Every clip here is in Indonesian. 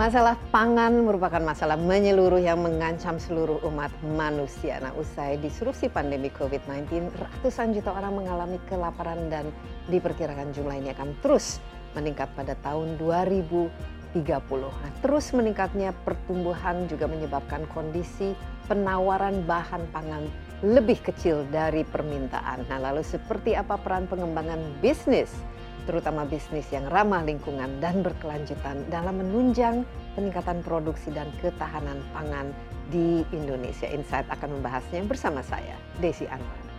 Masalah pangan merupakan masalah menyeluruh yang mengancam seluruh umat manusia. Nah, usai disrupsi pandemi COVID-19, ratusan juta orang mengalami kelaparan dan diperkirakan jumlah ini akan terus meningkat pada tahun 2030. Nah, terus meningkatnya pertumbuhan juga menyebabkan kondisi penawaran bahan pangan lebih kecil dari permintaan. Nah, lalu seperti apa peran pengembangan bisnis terutama bisnis yang ramah lingkungan dan berkelanjutan dalam menunjang peningkatan produksi dan ketahanan pangan di Indonesia. Insight akan membahasnya bersama saya, Desi Anwar.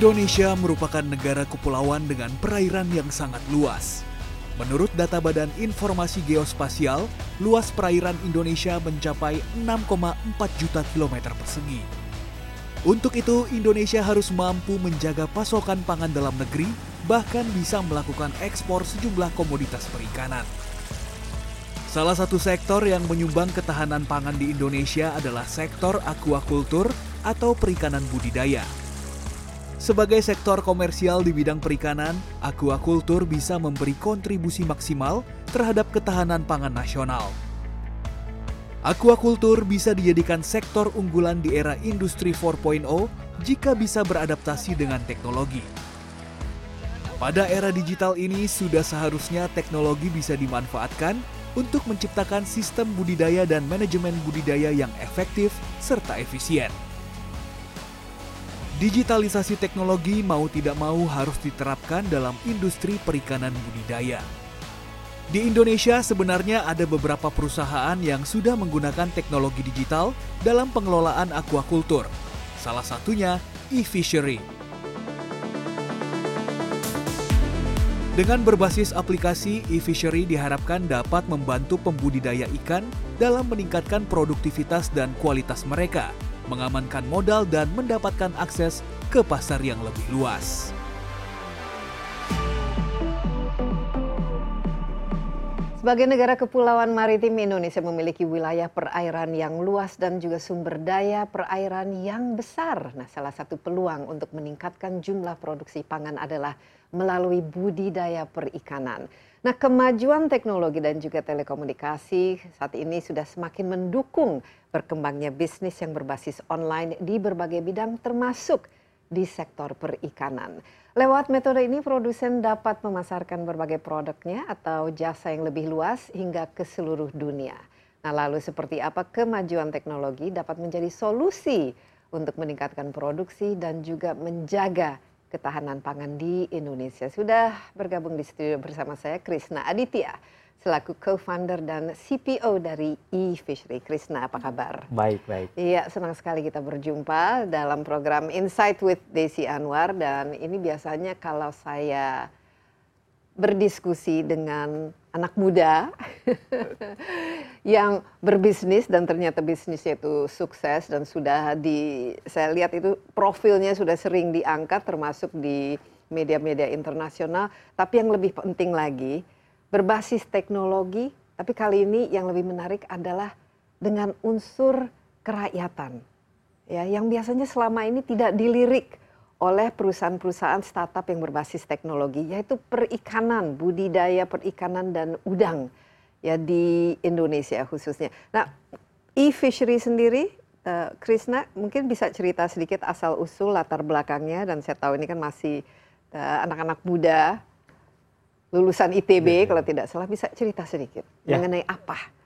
Indonesia merupakan negara kepulauan dengan perairan yang sangat luas. Menurut data Badan Informasi Geospasial, luas perairan Indonesia mencapai 6,4 juta kilometer persegi. Untuk itu, Indonesia harus mampu menjaga pasokan pangan dalam negeri, bahkan bisa melakukan ekspor sejumlah komoditas perikanan. Salah satu sektor yang menyumbang ketahanan pangan di Indonesia adalah sektor aquaculture atau perikanan budidaya. Sebagai sektor komersial di bidang perikanan, aquaculture bisa memberi kontribusi maksimal terhadap ketahanan pangan nasional. Aquaculture bisa dijadikan sektor unggulan di era industri 4.0 jika bisa beradaptasi dengan teknologi. Pada era digital ini sudah seharusnya teknologi bisa dimanfaatkan untuk menciptakan sistem budidaya dan manajemen budidaya yang efektif serta efisien. Digitalisasi teknologi mau tidak mau harus diterapkan dalam industri perikanan budidaya. Di Indonesia sebenarnya ada beberapa perusahaan yang sudah menggunakan teknologi digital dalam pengelolaan aquaculture. Salah satunya e-fishery. Dengan berbasis aplikasi, e-fishery diharapkan dapat membantu pembudidaya ikan dalam meningkatkan produktivitas dan kualitas mereka mengamankan modal dan mendapatkan akses ke pasar yang lebih luas. Sebagai negara kepulauan maritim, Indonesia memiliki wilayah perairan yang luas dan juga sumber daya perairan yang besar. Nah, salah satu peluang untuk meningkatkan jumlah produksi pangan adalah melalui budidaya perikanan. Nah, kemajuan teknologi dan juga telekomunikasi saat ini sudah semakin mendukung berkembangnya bisnis yang berbasis online di berbagai bidang termasuk di sektor perikanan. Lewat metode ini produsen dapat memasarkan berbagai produknya atau jasa yang lebih luas hingga ke seluruh dunia. Nah, lalu seperti apa kemajuan teknologi dapat menjadi solusi untuk meningkatkan produksi dan juga menjaga ketahanan pangan di Indonesia. Sudah bergabung di studio bersama saya Krisna Aditya selaku co-founder dan CPO dari e-Fishery. Krisna, apa kabar? Baik, baik. Iya, senang sekali kita berjumpa dalam program Insight with Desi Anwar dan ini biasanya kalau saya berdiskusi dengan anak muda yang berbisnis dan ternyata bisnisnya itu sukses dan sudah di saya lihat itu profilnya sudah sering diangkat termasuk di media-media internasional. Tapi yang lebih penting lagi berbasis teknologi tapi kali ini yang lebih menarik adalah dengan unsur kerakyatan. Ya yang biasanya selama ini tidak dilirik oleh perusahaan-perusahaan startup yang berbasis teknologi yaitu perikanan, budidaya perikanan dan udang ya di Indonesia khususnya. Nah, e-fishery sendiri uh, Krisna mungkin bisa cerita sedikit asal usul latar belakangnya dan saya tahu ini kan masih eh, anak-anak uh, muda lulusan ITB ya, ya. kalau tidak salah bisa cerita sedikit ya. mengenai apa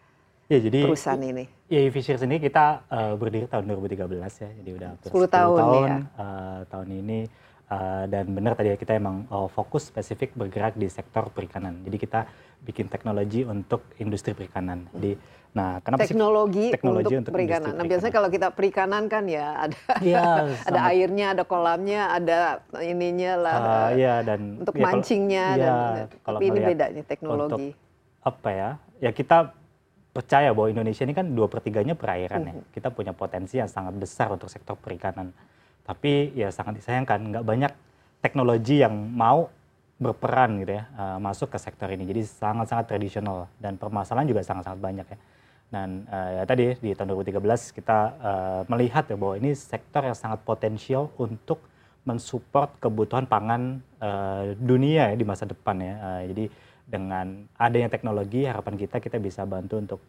ya, jadi, perusahaan ini. Ya, e-fishery sendiri kita uh, berdiri tahun 2013 ya, jadi udah 10, 10 tahun, tahun ya. uh, tahun ini uh, dan benar tadi ya kita emang uh, fokus spesifik bergerak di sektor perikanan. Jadi kita bikin teknologi untuk industri perikanan. Jadi nah kenapa teknologi, sih teknologi untuk, untuk perikanan. perikanan. Nah, biasanya kalau kita perikanan kan ya ada ya, ada airnya, ada kolamnya, ada ininya lah. Uh, ya dan untuk ya, mancingnya kalau, dan ya, kalau tapi ini bedanya teknologi. Untuk, apa ya? Ya kita percaya bahwa Indonesia ini kan dua pertiganya perairan ya. Kita punya potensi yang sangat besar untuk sektor perikanan. Tapi ya sangat disayangkan nggak banyak teknologi yang mau berperan gitu ya uh, masuk ke sektor ini. Jadi sangat-sangat tradisional dan permasalahan juga sangat-sangat banyak ya. Dan uh, ya tadi di tahun 2013 kita uh, melihat ya bahwa ini sektor yang sangat potensial untuk mensupport kebutuhan pangan uh, dunia ya di masa depan ya. Uh, jadi dengan adanya teknologi harapan kita kita bisa bantu untuk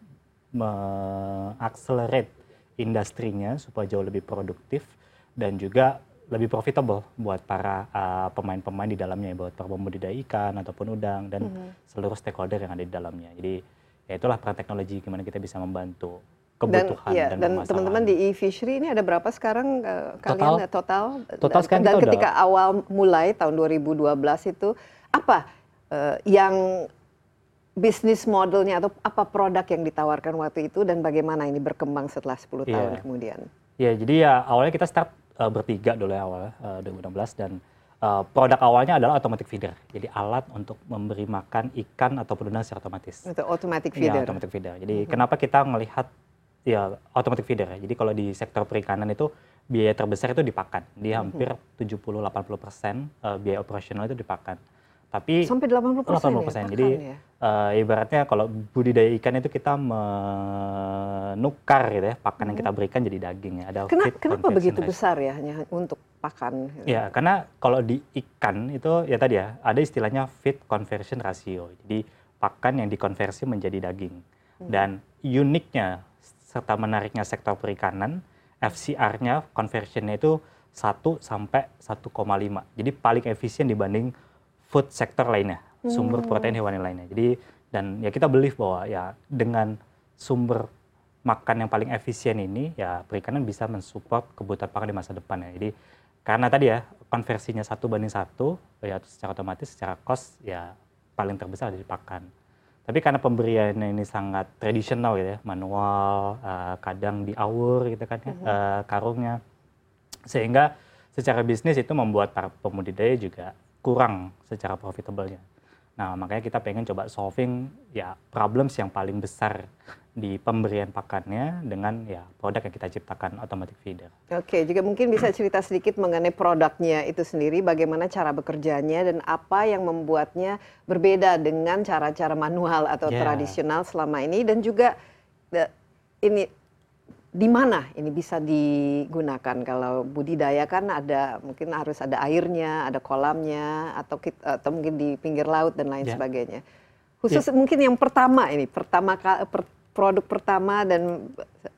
mengakselerate industrinya supaya jauh lebih produktif dan juga lebih profitable buat para uh, pemain-pemain uh, di dalamnya buat para pembudidaya ikan ataupun udang dan mm -hmm. seluruh stakeholder yang ada di dalamnya. Jadi ya itulah peran teknologi gimana kita bisa membantu kebutuhan dan, ya, dan, dan teman-teman di e-fishery ini ada berapa sekarang uh, kalian total total, total dan, dan ketika udah... awal mulai tahun 2012 itu apa yang bisnis modelnya atau apa produk yang ditawarkan waktu itu dan bagaimana ini berkembang setelah 10 yeah. tahun kemudian? Ya, yeah, jadi ya awalnya kita start uh, bertiga dulu ya awal uh, 2016 dan uh, produk awalnya adalah automatic feeder. Jadi alat untuk memberi makan ikan atau udang secara otomatis. Itu automatic iya, feeder. Ya, automatic feeder. Jadi mm -hmm. kenapa kita melihat ya automatic feeder ya. Jadi kalau di sektor perikanan itu biaya terbesar itu dipakan. Dia hampir mm -hmm. 70-80 persen uh, biaya operasional itu dipakan. Tapi sampai 80 persen. 80 persen. Ya, Jadi ya? uh, ibaratnya kalau budidaya ikan itu kita menukar gitu ya pakan hmm. yang kita berikan jadi daging ya. Ada Kena, kenapa begitu rice. besar ya hanya untuk pakan? Gitu? Ya karena kalau di ikan itu ya tadi ya ada istilahnya feed conversion ratio. Jadi pakan yang dikonversi menjadi daging. Hmm. Dan uniknya serta menariknya sektor perikanan, FCR-nya conversionnya itu 1 sampai 1,5. Jadi paling efisien dibanding food sector lainnya, sumber hmm. protein hewani lainnya. Jadi dan ya kita believe bahwa ya dengan sumber makan yang paling efisien ini ya perikanan bisa mensupport kebutuhan pangan di masa depan ya. Jadi karena tadi ya konversinya satu banding satu ya secara otomatis secara cost ya paling terbesar dari pakan. Tapi karena pemberiannya ini sangat tradisional gitu ya, manual, uh, kadang diawur gitu kan ya, mm -hmm. uh, karungnya. Sehingga secara bisnis itu membuat para pembudidaya juga kurang secara profitable-nya. Nah, makanya kita pengen coba solving ya problems yang paling besar di pemberian pakannya dengan ya produk yang kita ciptakan automatic feeder. Oke, juga mungkin bisa cerita sedikit mengenai produknya itu sendiri, bagaimana cara bekerjanya dan apa yang membuatnya berbeda dengan cara-cara manual atau yeah. tradisional selama ini dan juga the, ini di mana ini bisa digunakan kalau budidaya kan ada mungkin harus ada airnya ada kolamnya atau mungkin di pinggir laut dan lain yeah. sebagainya khusus yeah. mungkin yang pertama ini pertama per, produk pertama dan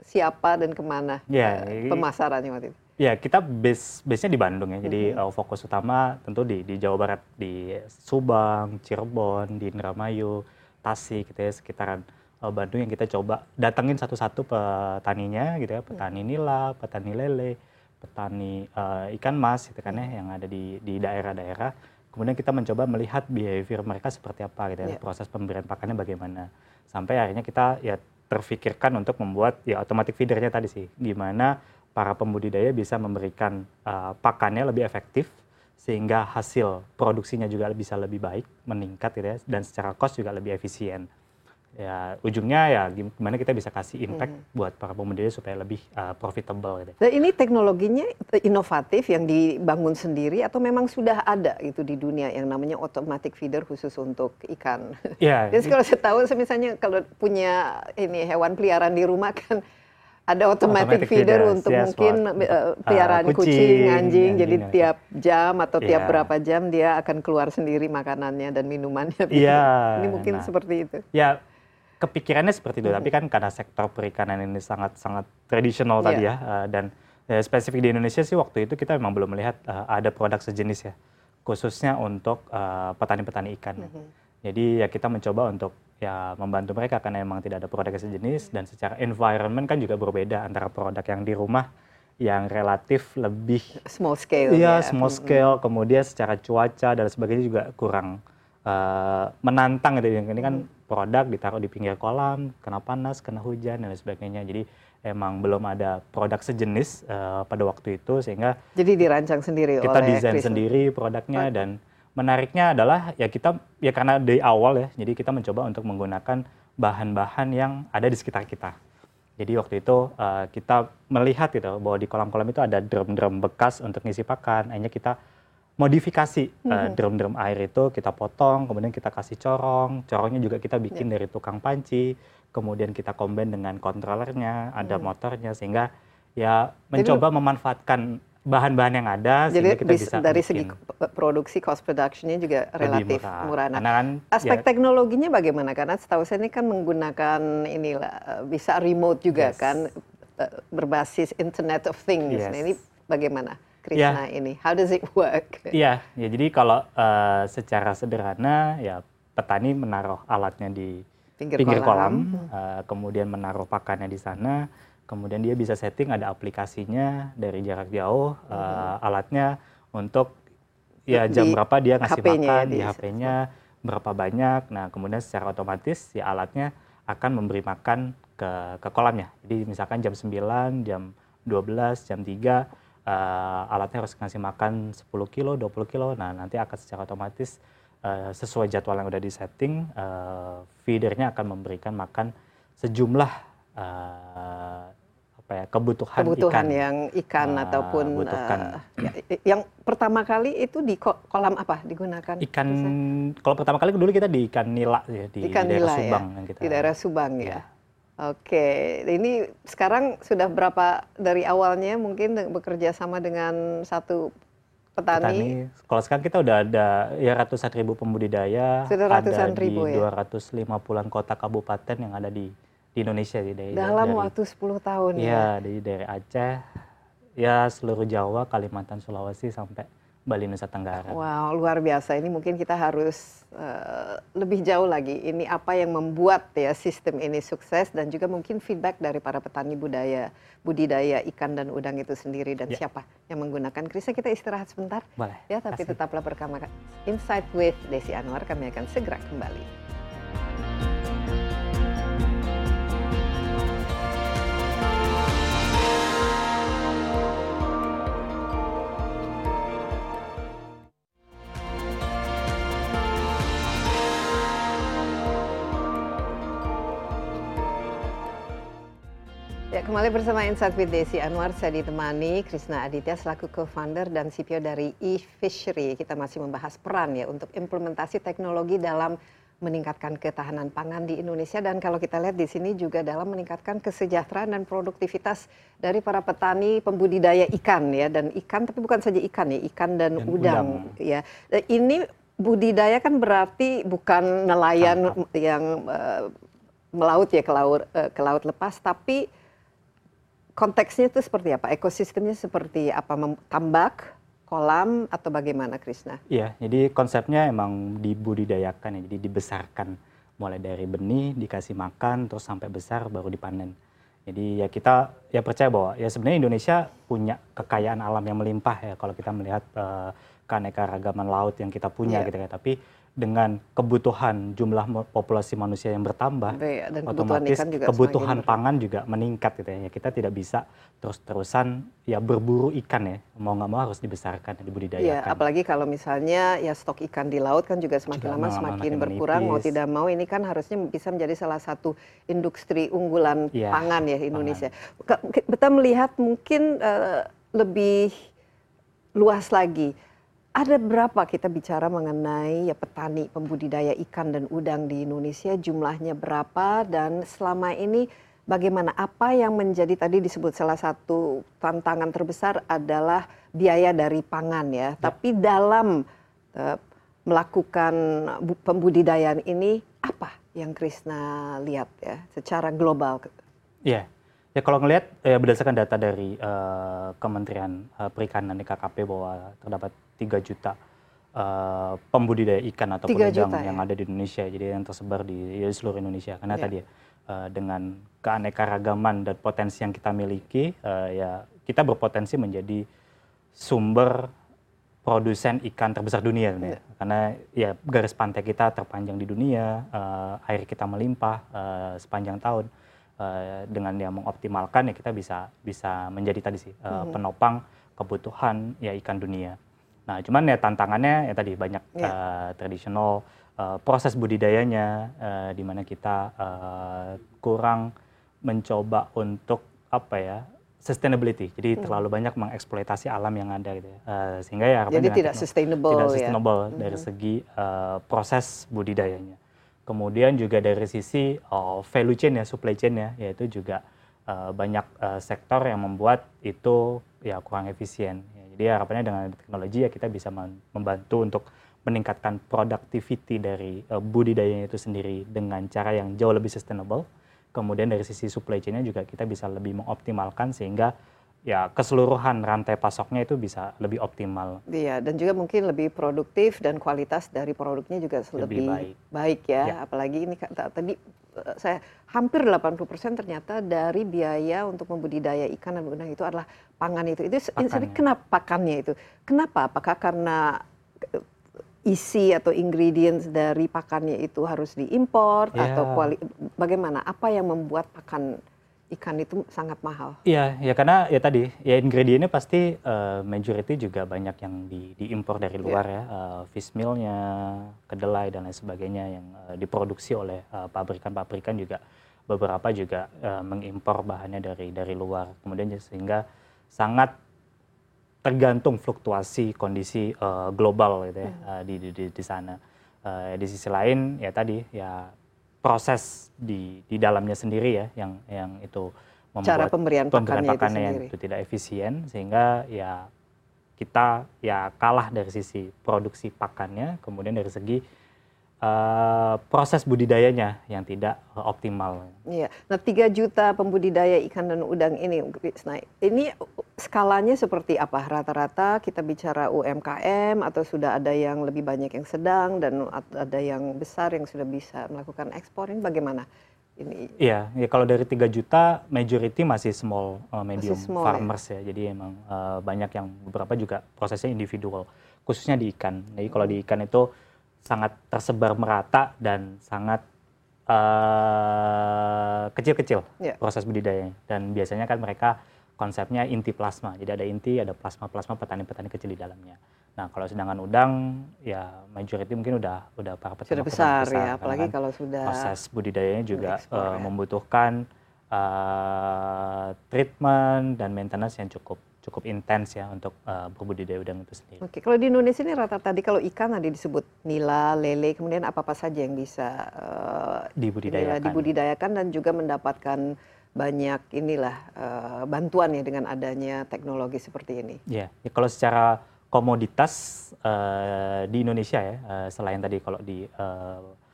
siapa dan ke mana yeah, uh, pemasarannya waktu itu Ya, kita base base-nya di Bandung ya. Jadi mm -hmm. uh, fokus utama tentu di di Jawa Barat, di Subang, Cirebon, di Indramayu, Tasik gitu ya sekitaran Bandung yang kita coba datengin satu-satu petaninya gitu ya, petani nila, petani lele, petani uh, ikan mas gitu kan ya yang ada di di daerah-daerah. Kemudian kita mencoba melihat behavior mereka seperti apa gitu ya, yeah. proses pemberian pakannya bagaimana. Sampai akhirnya kita ya terfikirkan untuk membuat ya automatic feedernya tadi sih, gimana para pembudidaya bisa memberikan uh, pakannya lebih efektif sehingga hasil produksinya juga bisa lebih baik, meningkat gitu ya, dan secara cost juga lebih efisien ya ujungnya ya gimana kita bisa kasih impact hmm. buat para pembudidaya supaya lebih uh, profitable gitu. Dan ini teknologinya inovatif yang dibangun sendiri atau memang sudah ada itu di dunia yang namanya automatic feeder khusus untuk ikan. Ya. Jadi kalau saya tahu misalnya kalau punya ini hewan peliharaan di rumah kan ada automatic, automatic feeder, feeder untuk yes, mungkin uh, peliharaan uh, kucing, kucing, anjing, jadi ya. tiap jam atau tiap yeah. berapa jam dia akan keluar sendiri makanannya dan minumannya. Iya. Yeah, ini mungkin nah, seperti itu. Ya, kepikirannya seperti itu, hmm. tapi kan karena sektor perikanan ini sangat sangat tradisional yeah. tadi ya, uh, dan ya, spesifik di Indonesia sih waktu itu kita memang belum melihat uh, ada produk sejenis ya, khususnya untuk petani-petani uh, ikan. Hmm. Jadi ya kita mencoba untuk ya membantu mereka karena memang tidak ada produk sejenis dan secara environment kan juga berbeda antara produk yang di rumah yang relatif lebih small scale. Iya, ya. small scale. Kemudian secara cuaca dan sebagainya juga kurang uh, menantang gitu. Ini kan produk ditaruh di pinggir kolam, kena panas, kena hujan dan sebagainya. Jadi emang belum ada produk sejenis uh, pada waktu itu sehingga jadi dirancang sendiri kita oleh desain Chris. sendiri produknya dan menariknya adalah ya kita ya karena dari awal ya jadi kita mencoba untuk menggunakan bahan-bahan yang ada di sekitar kita. Jadi waktu itu uh, kita melihat gitu bahwa di kolam-kolam itu ada drum-drum bekas untuk ngisi pakan. Akhirnya kita modifikasi uh, drum-drum air itu kita potong, kemudian kita kasih corong. Corongnya juga kita bikin yeah. dari tukang panci. Kemudian kita combine dengan kontrolernya, ada hmm. motornya sehingga ya mencoba Jadi, memanfaatkan bahan-bahan yang ada Jadi kita bisa dari segi produksi cost productionnya juga relatif murah. murah. Nah, kan, aspek ya, teknologinya bagaimana? Karena setahu saya ini kan menggunakan inilah eh, bisa remote juga yes. kan eh, berbasis Internet of Things. Yes. Nah, ini bagaimana? Krishna yeah. ini, how does it work? Iya, ya jadi kalau uh, secara sederhana ya petani menaruh alatnya di pinggir, pinggir kolam, kolam uh, kemudian menaruh pakannya di sana kemudian dia bisa setting ada aplikasinya dari jarak jauh hmm. uh, alatnya untuk ya jam di berapa dia ngasih makan ya, di HP-nya berapa banyak nah kemudian secara otomatis si alatnya akan memberi makan ke ke kolamnya jadi misalkan jam 9 jam 12 jam 3 uh, alatnya harus ngasih makan 10 kilo 20 kilo nah nanti akan secara otomatis uh, sesuai jadwal yang udah di setting uh, feedernya akan memberikan makan sejumlah uh, apa ya kebutuhan, kebutuhan ikan. yang ikan uh, ataupun uh, ya, yang pertama kali itu di kolam apa digunakan? Ikan kalau pertama kali dulu kita di ikan nila ya di ikan daerah nila, ya? Subang ya? yang kita. Di daerah Subang ya. ya. Oke, ini sekarang sudah berapa dari awalnya mungkin bekerja sama dengan satu petani? petani. Kalau sekarang kita udah ada ya ratusan ribu pembudidaya, sudah ratusan ada ribu di ya? 250-an kota kabupaten yang ada di di Indonesia sih dari dalam dari, waktu 10 tahun ya. Ya, dari dari Aceh ya seluruh Jawa, Kalimantan, Sulawesi sampai Bali Nusa Tenggara. Wow, luar biasa. Ini mungkin kita harus uh, lebih jauh lagi. Ini apa yang membuat ya sistem ini sukses dan juga mungkin feedback dari para petani budaya budidaya ikan dan udang itu sendiri dan ya. siapa yang menggunakan. Krisa kita istirahat sebentar. Boleh. Ya, tapi Kasih. tetaplah bersama Insight with Desi Anwar. Kami akan segera kembali. Kembali bersama Insight with Desi Anwar, saya ditemani Krisna Aditya selaku co-founder dan CPO dari e-Fishery. Kita masih membahas peran ya untuk implementasi teknologi dalam meningkatkan ketahanan pangan di Indonesia. Dan kalau kita lihat di sini juga dalam meningkatkan kesejahteraan dan produktivitas dari para petani pembudidaya ikan ya. Dan ikan tapi bukan saja ikan ya ikan dan, dan udang, udang. ya. Ini budidaya kan berarti bukan nelayan yang uh, melaut ya ke laut uh, ke laut lepas tapi konteksnya itu seperti apa? Ekosistemnya seperti apa? Tambak, kolam atau bagaimana, Krisna? Iya, jadi konsepnya emang dibudidayakan ya, jadi dibesarkan mulai dari benih dikasih makan terus sampai besar baru dipanen. Jadi ya kita ya percaya bahwa ya sebenarnya Indonesia punya kekayaan alam yang melimpah ya kalau kita melihat uh, keanekaragaman laut yang kita punya yeah. gitu ya. Tapi dengan kebutuhan jumlah populasi manusia yang bertambah, dan otomatis kebutuhan, juga kebutuhan pangan juga meningkat gitu ya. Kita tidak bisa terus-terusan ya berburu ikan ya, mau nggak mau harus dibesarkan, dibudidayakan. Ya, apalagi kalau misalnya ya stok ikan di laut kan juga semakin juga lama semakin berkurang, menipis. mau tidak mau ini kan harusnya bisa menjadi salah satu industri unggulan ya, pangan ya Indonesia. Pangan. Kita melihat mungkin uh, lebih luas lagi ada berapa kita bicara mengenai ya petani pembudidaya ikan dan udang di Indonesia jumlahnya berapa dan selama ini bagaimana apa yang menjadi tadi disebut salah satu tantangan terbesar adalah biaya dari pangan ya, ya. tapi dalam uh, melakukan pembudidayaan ini apa yang Krisna lihat ya secara global? Ya, ya kalau ngelihat ya berdasarkan data dari uh, Kementerian uh, Perikanan DKKP bahwa terdapat 3 juta uh, pembudidaya ikan atau ya? yang ada di Indonesia. Jadi yang tersebar di, ya, seluruh Indonesia. Karena yeah. tadi uh, dengan keanekaragaman dan potensi yang kita miliki, uh, ya kita berpotensi menjadi sumber produsen ikan terbesar dunia Yeah. Karena ya garis pantai kita terpanjang di dunia, uh, air kita melimpah uh, sepanjang tahun. Uh, dengan yang mengoptimalkan ya kita bisa bisa menjadi tadi sih uh, mm -hmm. penopang kebutuhan ya ikan dunia. Nah, cuman ya tantangannya ya tadi banyak yeah. Iya. uh, tradisional uh, proses budidayanya, uh, di mana kita uh, kurang mencoba untuk apa ya sustainability. Jadi hmm. terlalu banyak mengeksploitasi alam yang ada gitu ya. Uh, sehingga ya Jadi tidak sustainable tidak ya? sustainable ya? dari hmm. segi uh, proses budidayanya. Kemudian juga dari sisi uh, value chain ya, supply chain ya, yaitu juga uh, banyak uh, sektor yang membuat itu ya kurang efisien. Ya, jadi harapannya dengan teknologi ya kita bisa membantu untuk meningkatkan productivity dari uh, budidayanya itu sendiri dengan cara yang jauh lebih sustainable kemudian dari sisi supply chain-nya juga kita bisa lebih mengoptimalkan sehingga ya keseluruhan rantai pasoknya itu bisa lebih optimal. Iya, dan juga mungkin lebih produktif dan kualitas dari produknya juga lebih, lebih baik. baik ya. ya. Apalagi ini tadi eh, saya hampir 80% ternyata dari biaya untuk membudidaya ikan dan udang itu adalah pangan itu. Itu Pakannya. kenapa pakannya itu? Kenapa? Apakah karena isi atau ingredients dari pakannya itu harus diimpor yeah. atau kuali, bagaimana? Apa yang membuat pakan ikan itu sangat mahal? Iya, ya karena ya tadi ya ingredientnya pasti uh, majority juga banyak yang di, diimpor dari luar yeah. ya, uh, fish millnya, kedelai dan lain sebagainya yang uh, diproduksi oleh pabrikan-pabrikan uh, juga beberapa juga uh, mengimpor bahannya dari dari luar. Kemudian sehingga sangat tergantung fluktuasi kondisi uh, global gitu ya hmm. uh, di, di di sana. Uh, di sisi lain ya tadi ya proses di di dalamnya sendiri ya yang yang itu membuat cara pemberian, pemberian pakannya, pakannya itu, yang itu tidak efisien sehingga ya kita ya kalah dari sisi produksi pakannya kemudian dari segi Uh, proses budidayanya yang tidak optimal. Iya. Nah, tiga juta pembudidaya ikan dan udang ini, nah, ini skalanya seperti apa? Rata-rata kita bicara UMKM atau sudah ada yang lebih banyak yang sedang dan ada yang besar yang sudah bisa melakukan ekspor ini bagaimana? Ini. Iya, ya kalau dari tiga juta majority masih small uh, medium masih small, ya? farmers ya. ya. Jadi emang uh, banyak yang beberapa juga prosesnya individual, khususnya di ikan. Jadi kalau di ikan itu sangat tersebar merata dan sangat eh, kecil-kecil uh, yeah. proses budidayanya. Dan biasanya kan mereka konsepnya inti plasma. Jadi ada inti ada plasma-plasma petani-petani kecil di dalamnya. Nah kalau sedangkan udang ya majority mungkin udah udah para petani sudah besar, besar. ya apalagi kan kalau sudah proses budidayanya juga ekspor, uh, ya. membutuhkan uh, treatment dan maintenance yang cukup cukup intens ya untuk uh, berbudidaya udang itu sendiri. Oke, kalau di Indonesia ini rata tadi kalau ikan tadi disebut nila, lele, kemudian apa apa saja yang bisa uh, dibudidayakan. dibudidayakan dan juga mendapatkan banyak inilah uh, bantuan ya dengan adanya teknologi seperti ini. Ya, ya kalau secara komoditas uh, di Indonesia ya, uh, selain tadi kalau di uh,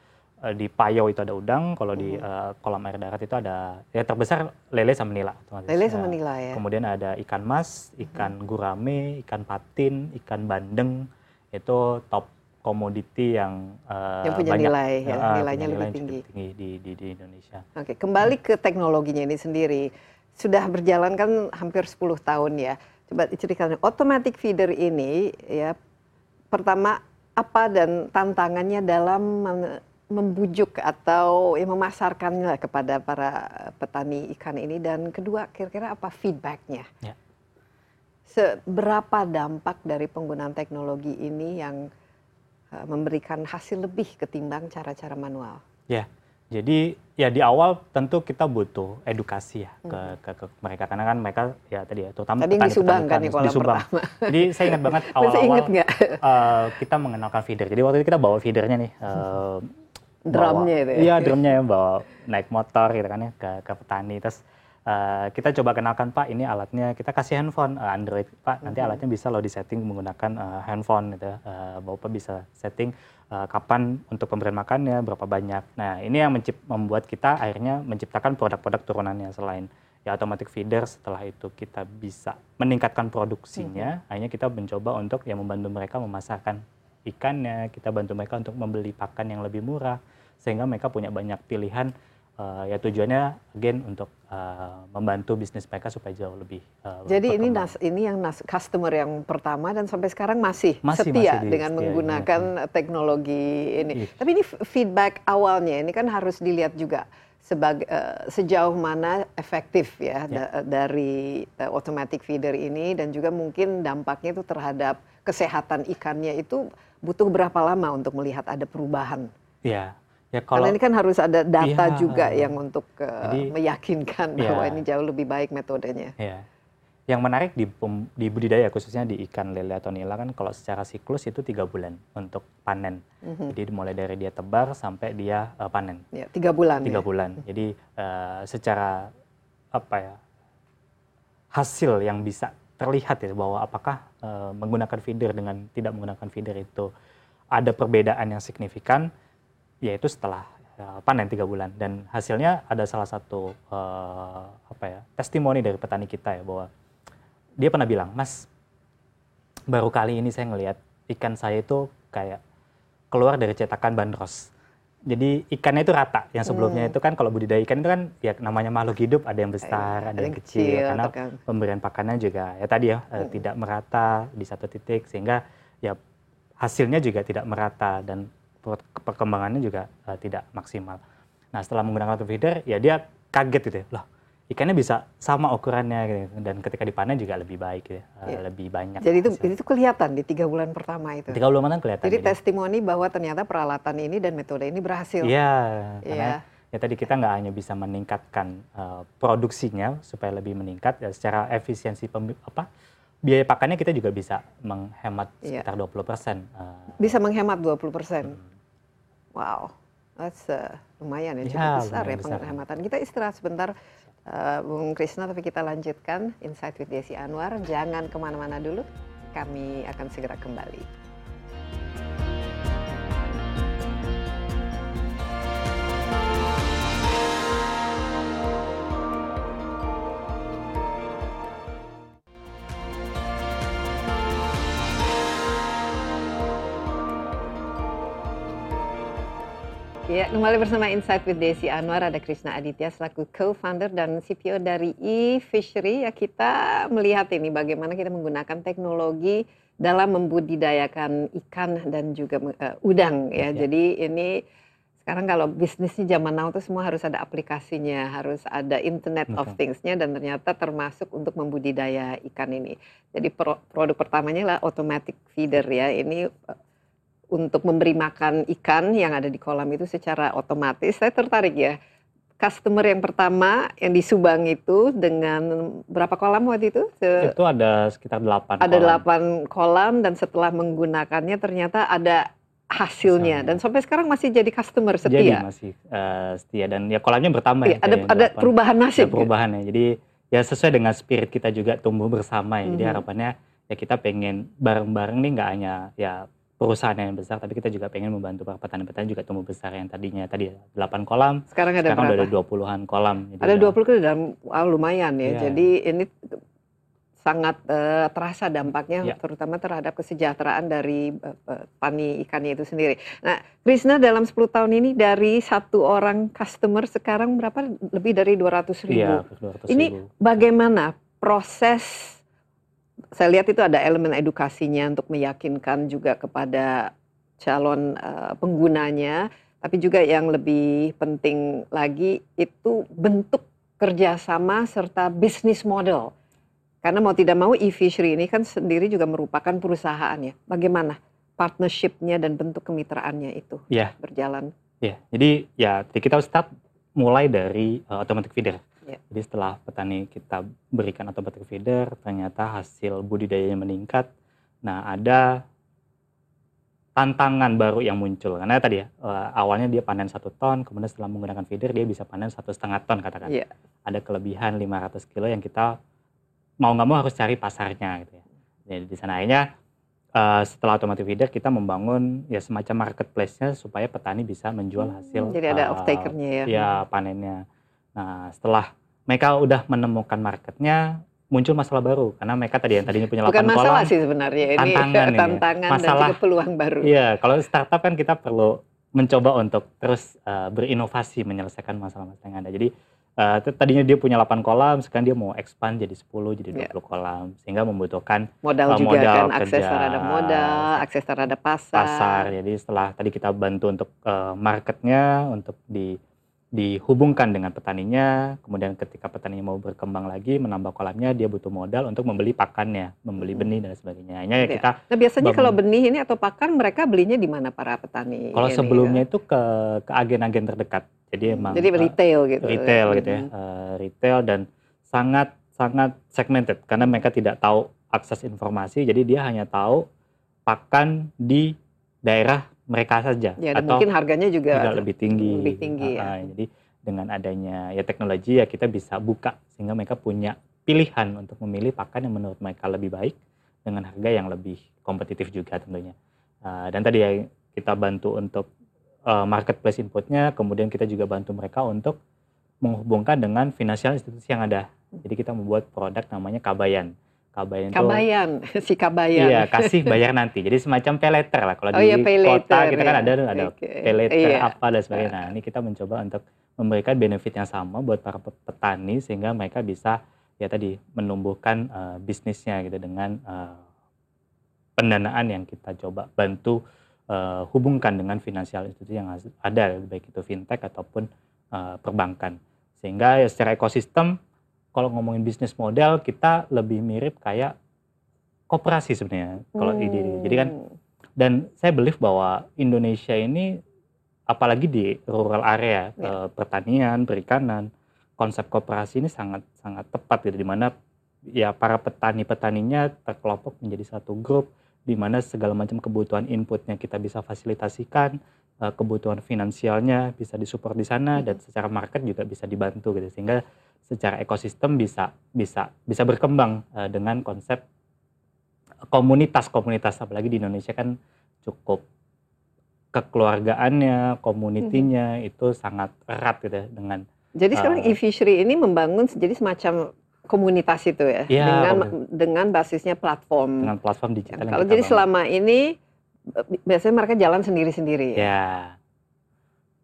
di Payau itu ada udang, kalau di uh, kolam air darat itu ada ya terbesar lele sama nila. Lele sama nila ya. Kemudian ada ikan mas, ikan gurame, ikan patin, ikan bandeng itu top komoditi yang, uh, yang punya banyak, nilai, ya, uh, nilainya lebih tinggi. tinggi di, di, di Indonesia. Oke, kembali ke teknologinya ini sendiri. Sudah berjalan kan hampir 10 tahun ya. Coba diceritakan automatic feeder ini ya pertama apa dan tantangannya dalam membujuk atau ya memasarkannya kepada para petani ikan ini dan kedua kira-kira apa feedbacknya ya. seberapa dampak dari penggunaan teknologi ini yang uh, memberikan hasil lebih ketimbang cara-cara manual ya jadi ya di awal tentu kita butuh edukasi ya ke, hmm. ke, ke mereka karena kan mereka ya tadi ya terutama tadi petani, di Subang kan ya di Subang. Jadi saya ingat banget awal-awal uh, kita mengenalkan feeder. Jadi waktu itu kita bawa feedernya nih uh, drumnya itu ya? Iya drumnya yang bawa naik motor gitu kan ya ke, ke petani. Terus uh, kita coba kenalkan Pak ini alatnya. Kita kasih handphone uh, Android Pak nanti mm -hmm. alatnya bisa lo disetting menggunakan uh, handphone gitu. Uh, Bapak bisa setting uh, kapan untuk pemberian makannya berapa banyak. Nah ini yang mencip membuat kita akhirnya menciptakan produk-produk turunannya selain ya automatic feeder setelah itu kita bisa meningkatkan produksinya. Mm -hmm. akhirnya kita mencoba untuk ya membantu mereka memasarkan ikannya. Kita bantu mereka untuk membeli pakan yang lebih murah sehingga mereka punya banyak pilihan uh, ya tujuannya again untuk uh, membantu bisnis mereka supaya jauh lebih uh, Jadi ini nas ini yang nas customer yang pertama dan sampai sekarang masih, masih setia masih di, dengan setia, menggunakan ya. teknologi ini. Iya. Tapi ini feedback awalnya ini kan harus dilihat juga sebagai uh, sejauh mana efektif ya, ya. Da dari uh, automatic feeder ini dan juga mungkin dampaknya itu terhadap kesehatan ikannya itu butuh berapa lama untuk melihat ada perubahan? Ya, Karena ini kan harus ada data ya, juga yang untuk uh, jadi, meyakinkan ya, bahwa ini jauh lebih baik metodenya. Ya. Yang menarik di, di budidaya khususnya di ikan lele atau nila kan kalau secara siklus itu tiga bulan untuk panen. Mm-hmm. Jadi mulai dari dia tebar sampai dia uh, panen. Ya, tiga bulan. Tiga ya? bulan. Jadi uh, secara apa ya hasil yang bisa terlihat ya bahwa apakah uh, menggunakan feeder dengan tidak menggunakan feeder itu ada perbedaan yang signifikan yaitu setelah uh, panen tiga bulan dan hasilnya ada salah satu uh, apa ya testimoni dari petani kita ya bahwa dia pernah bilang mas baru kali ini saya ngelihat ikan saya itu kayak keluar dari cetakan bandros jadi ikannya itu rata. Yang sebelumnya hmm. itu kan kalau budidaya ikan itu kan ya namanya makhluk hidup ada yang besar, ada, ada yang kecil, kecil karena kan. pemberian pakannya juga ya tadi ya hmm. tidak merata di satu titik sehingga ya hasilnya juga tidak merata dan perkembangannya juga uh, tidak maksimal. Nah setelah menggunakan feeder ya dia kaget gitu ya, loh ikannya bisa sama ukurannya gitu. dan ketika dipanen juga lebih baik ya, ya. lebih banyak. Jadi itu hasil. itu kelihatan di tiga bulan pertama itu. Tiga bulan pertama kelihatan. Jadi, jadi testimoni bahwa ternyata peralatan ini dan metode ini berhasil. Iya, karena ya. ya tadi kita nggak hanya bisa meningkatkan uh, produksinya supaya lebih meningkat ya secara efisiensi pem, apa biaya pakannya kita juga bisa menghemat ya. sekitar 20 persen. Uh, bisa menghemat 20 persen. Hmm. Wow, that's uh, lumayan ya, cukup ya, besar ya penghematan. Kita istirahat sebentar uh, Bung Krisna, tapi kita lanjutkan Insight with Desi Anwar. Jangan ke mana-mana dulu, kami akan segera kembali. Ya, kembali bersama Insight with Desi Anwar, ada Krishna Aditya selaku co-founder dan CPO dari e-fishery. Ya, kita melihat ini bagaimana kita menggunakan teknologi dalam membudidayakan ikan dan juga uh, udang ya. ya. Jadi ini sekarang kalau bisnisnya zaman now itu semua harus ada aplikasinya, harus ada Internet okay. of Things-nya dan ternyata termasuk untuk membudidaya ikan ini. Jadi produk pertamanya adalah automatic feeder ya. Ini uh, untuk memberi makan ikan yang ada di kolam itu secara otomatis. Saya tertarik ya. Customer yang pertama yang di Subang itu dengan berapa kolam waktu itu? Se itu ada sekitar delapan. Ada delapan kolam dan setelah menggunakannya ternyata ada hasilnya dan sampai sekarang masih jadi customer setia. Jadi masih uh, setia dan ya kolamnya bertambah ya. Ada ada perubahan nasib. Ada perubahan ya. Jadi ya sesuai dengan spirit kita juga tumbuh bersama ya. Jadi mm -hmm. harapannya ya kita pengen bareng-bareng nih nggak hanya ya perusahaan yang besar, tapi kita juga pengen membantu para petani-petani juga tumbuh besar yang tadinya tadi 8 kolam, sekarang ada sekarang berapa? udah ada 20-an kolam. Jadi ada 20 kan dalam wow, lumayan ya. Yeah. Jadi ini sangat uh, terasa dampaknya yeah. terutama terhadap kesejahteraan dari uh, tani ikannya itu sendiri. Nah, Krisna dalam 10 tahun ini dari satu orang customer sekarang berapa lebih dari 200 ribu. Yeah, 200 ini ribu. bagaimana proses saya lihat itu ada elemen edukasinya untuk meyakinkan juga kepada calon uh, penggunanya, tapi juga yang lebih penting lagi itu bentuk kerjasama serta bisnis model. Karena mau tidak mau e-fishery ini kan sendiri juga merupakan perusahaan ya. Bagaimana partnershipnya dan bentuk kemitraannya itu yeah. berjalan? Ya, yeah. jadi ya kita start mulai dari uh, automatic feeder. Yeah. Jadi setelah petani kita berikan automatic feeder, ternyata hasil budidayanya meningkat. Nah, ada tantangan baru yang muncul karena tadi ya uh, awalnya dia panen satu ton, kemudian setelah menggunakan feeder dia bisa panen satu setengah ton katakan. Yeah. Ada kelebihan 500 kilo yang kita mau nggak mau harus cari pasarnya gitu ya. Jadi di sana akhirnya uh, setelah automatic feeder kita membangun ya semacam marketplace-nya supaya petani bisa menjual hmm, hasil. Hmm, jadi ada uh, off-takernya ya. Ya panennya. Nah, setelah mereka udah menemukan marketnya, muncul masalah baru karena mereka tadi yang tadinya punya Bukan kolam. masalah sih sebenarnya ini tantangan, tantangan ya. masalah, dan juga peluang baru. Iya, kalau startup kan kita perlu mencoba untuk terus uh, berinovasi menyelesaikan masalah-masalah yang ada. Jadi uh, tadinya dia punya 8 kolam, sekarang dia mau expand jadi 10, jadi 20 yeah. kolam sehingga membutuhkan modal uh, juga modal kan, akses terhadap modal, akses terhadap pasar. Pasar. Jadi setelah tadi kita bantu untuk uh, marketnya, untuk di dihubungkan dengan petaninya, kemudian ketika petaninya mau berkembang lagi, menambah kolamnya, dia butuh modal untuk membeli pakannya, membeli benih dan sebagainya. Hanya ya kita Nah biasanya bangun. kalau benih ini atau pakan mereka belinya di mana para petani? kalau ini, sebelumnya ya? itu ke ke agen-agen terdekat. Jadi emang jadi retail gitu. retail gitu ya, Hmm. eh, retail dan sangat sangat segmented karena mereka tidak tahu akses informasi, jadi dia hanya tahu pakan di daerah mereka saja Ya, dan atau mungkin harganya juga, juga lebih tinggi. lebih tinggi, Ah, ya. ah, Jadi dengan adanya ya teknologi ya kita bisa buka sehingga mereka punya pilihan untuk memilih pakan yang menurut mereka lebih baik dengan harga yang lebih kompetitif juga tentunya. Ah, dan tadi ya kita bantu untuk eh, marketplace inputnya, kemudian kita juga bantu mereka untuk menghubungkan dengan finansial institusi yang ada. Jadi kita membuat produk namanya Kabayan. Kabayan Kabayan, si Kabayan. Iya, kasih bayar nanti. Jadi semacam pay later lah. Kalau Oh di iya, pay kota later, kita kan ya. ada ada Oke. pay Iya. apa dan sebagainya. Nah, ini kita mencoba untuk memberikan benefit yang sama buat para pe- petani sehingga mereka bisa ya tadi menumbuhkan eh, bisnisnya gitu dengan eh, pendanaan yang kita coba bantu eh, hubungkan dengan finansial institusi yang ada baik itu fintech ataupun eh, perbankan. Sehingga ya secara ekosistem kalau ngomongin bisnis model kita lebih mirip kayak koperasi sebenarnya kalau ide ini. Jadi kan Hmm. dan saya believe bahwa Indonesia ini apalagi di rural area Ya. eh, pertanian, perikanan, konsep koperasi ini sangat sangat tepat gitu di mana ya para petani-petaninya terkelompok menjadi satu grup di mana segala macam kebutuhan inputnya kita bisa fasilitasikan, eh, kebutuhan finansialnya bisa disupport di sana dan secara market juga bisa dibantu gitu sehingga secara ekosistem bisa bisa bisa berkembang eh, dengan konsep komunitas-komunitas apalagi di Indonesia kan cukup kekeluargaannya, komunitinya itu sangat erat gitu ya dengan Jadi sekarang Eh. e-fishery ini membangun jadi semacam komunitas itu ya, Iya, dengan komunitas. dengan basisnya platform. dengan platform digital yang Kalau jadi bangun. selama ini bi- biasanya mereka jalan sendiri-sendiri ya. ya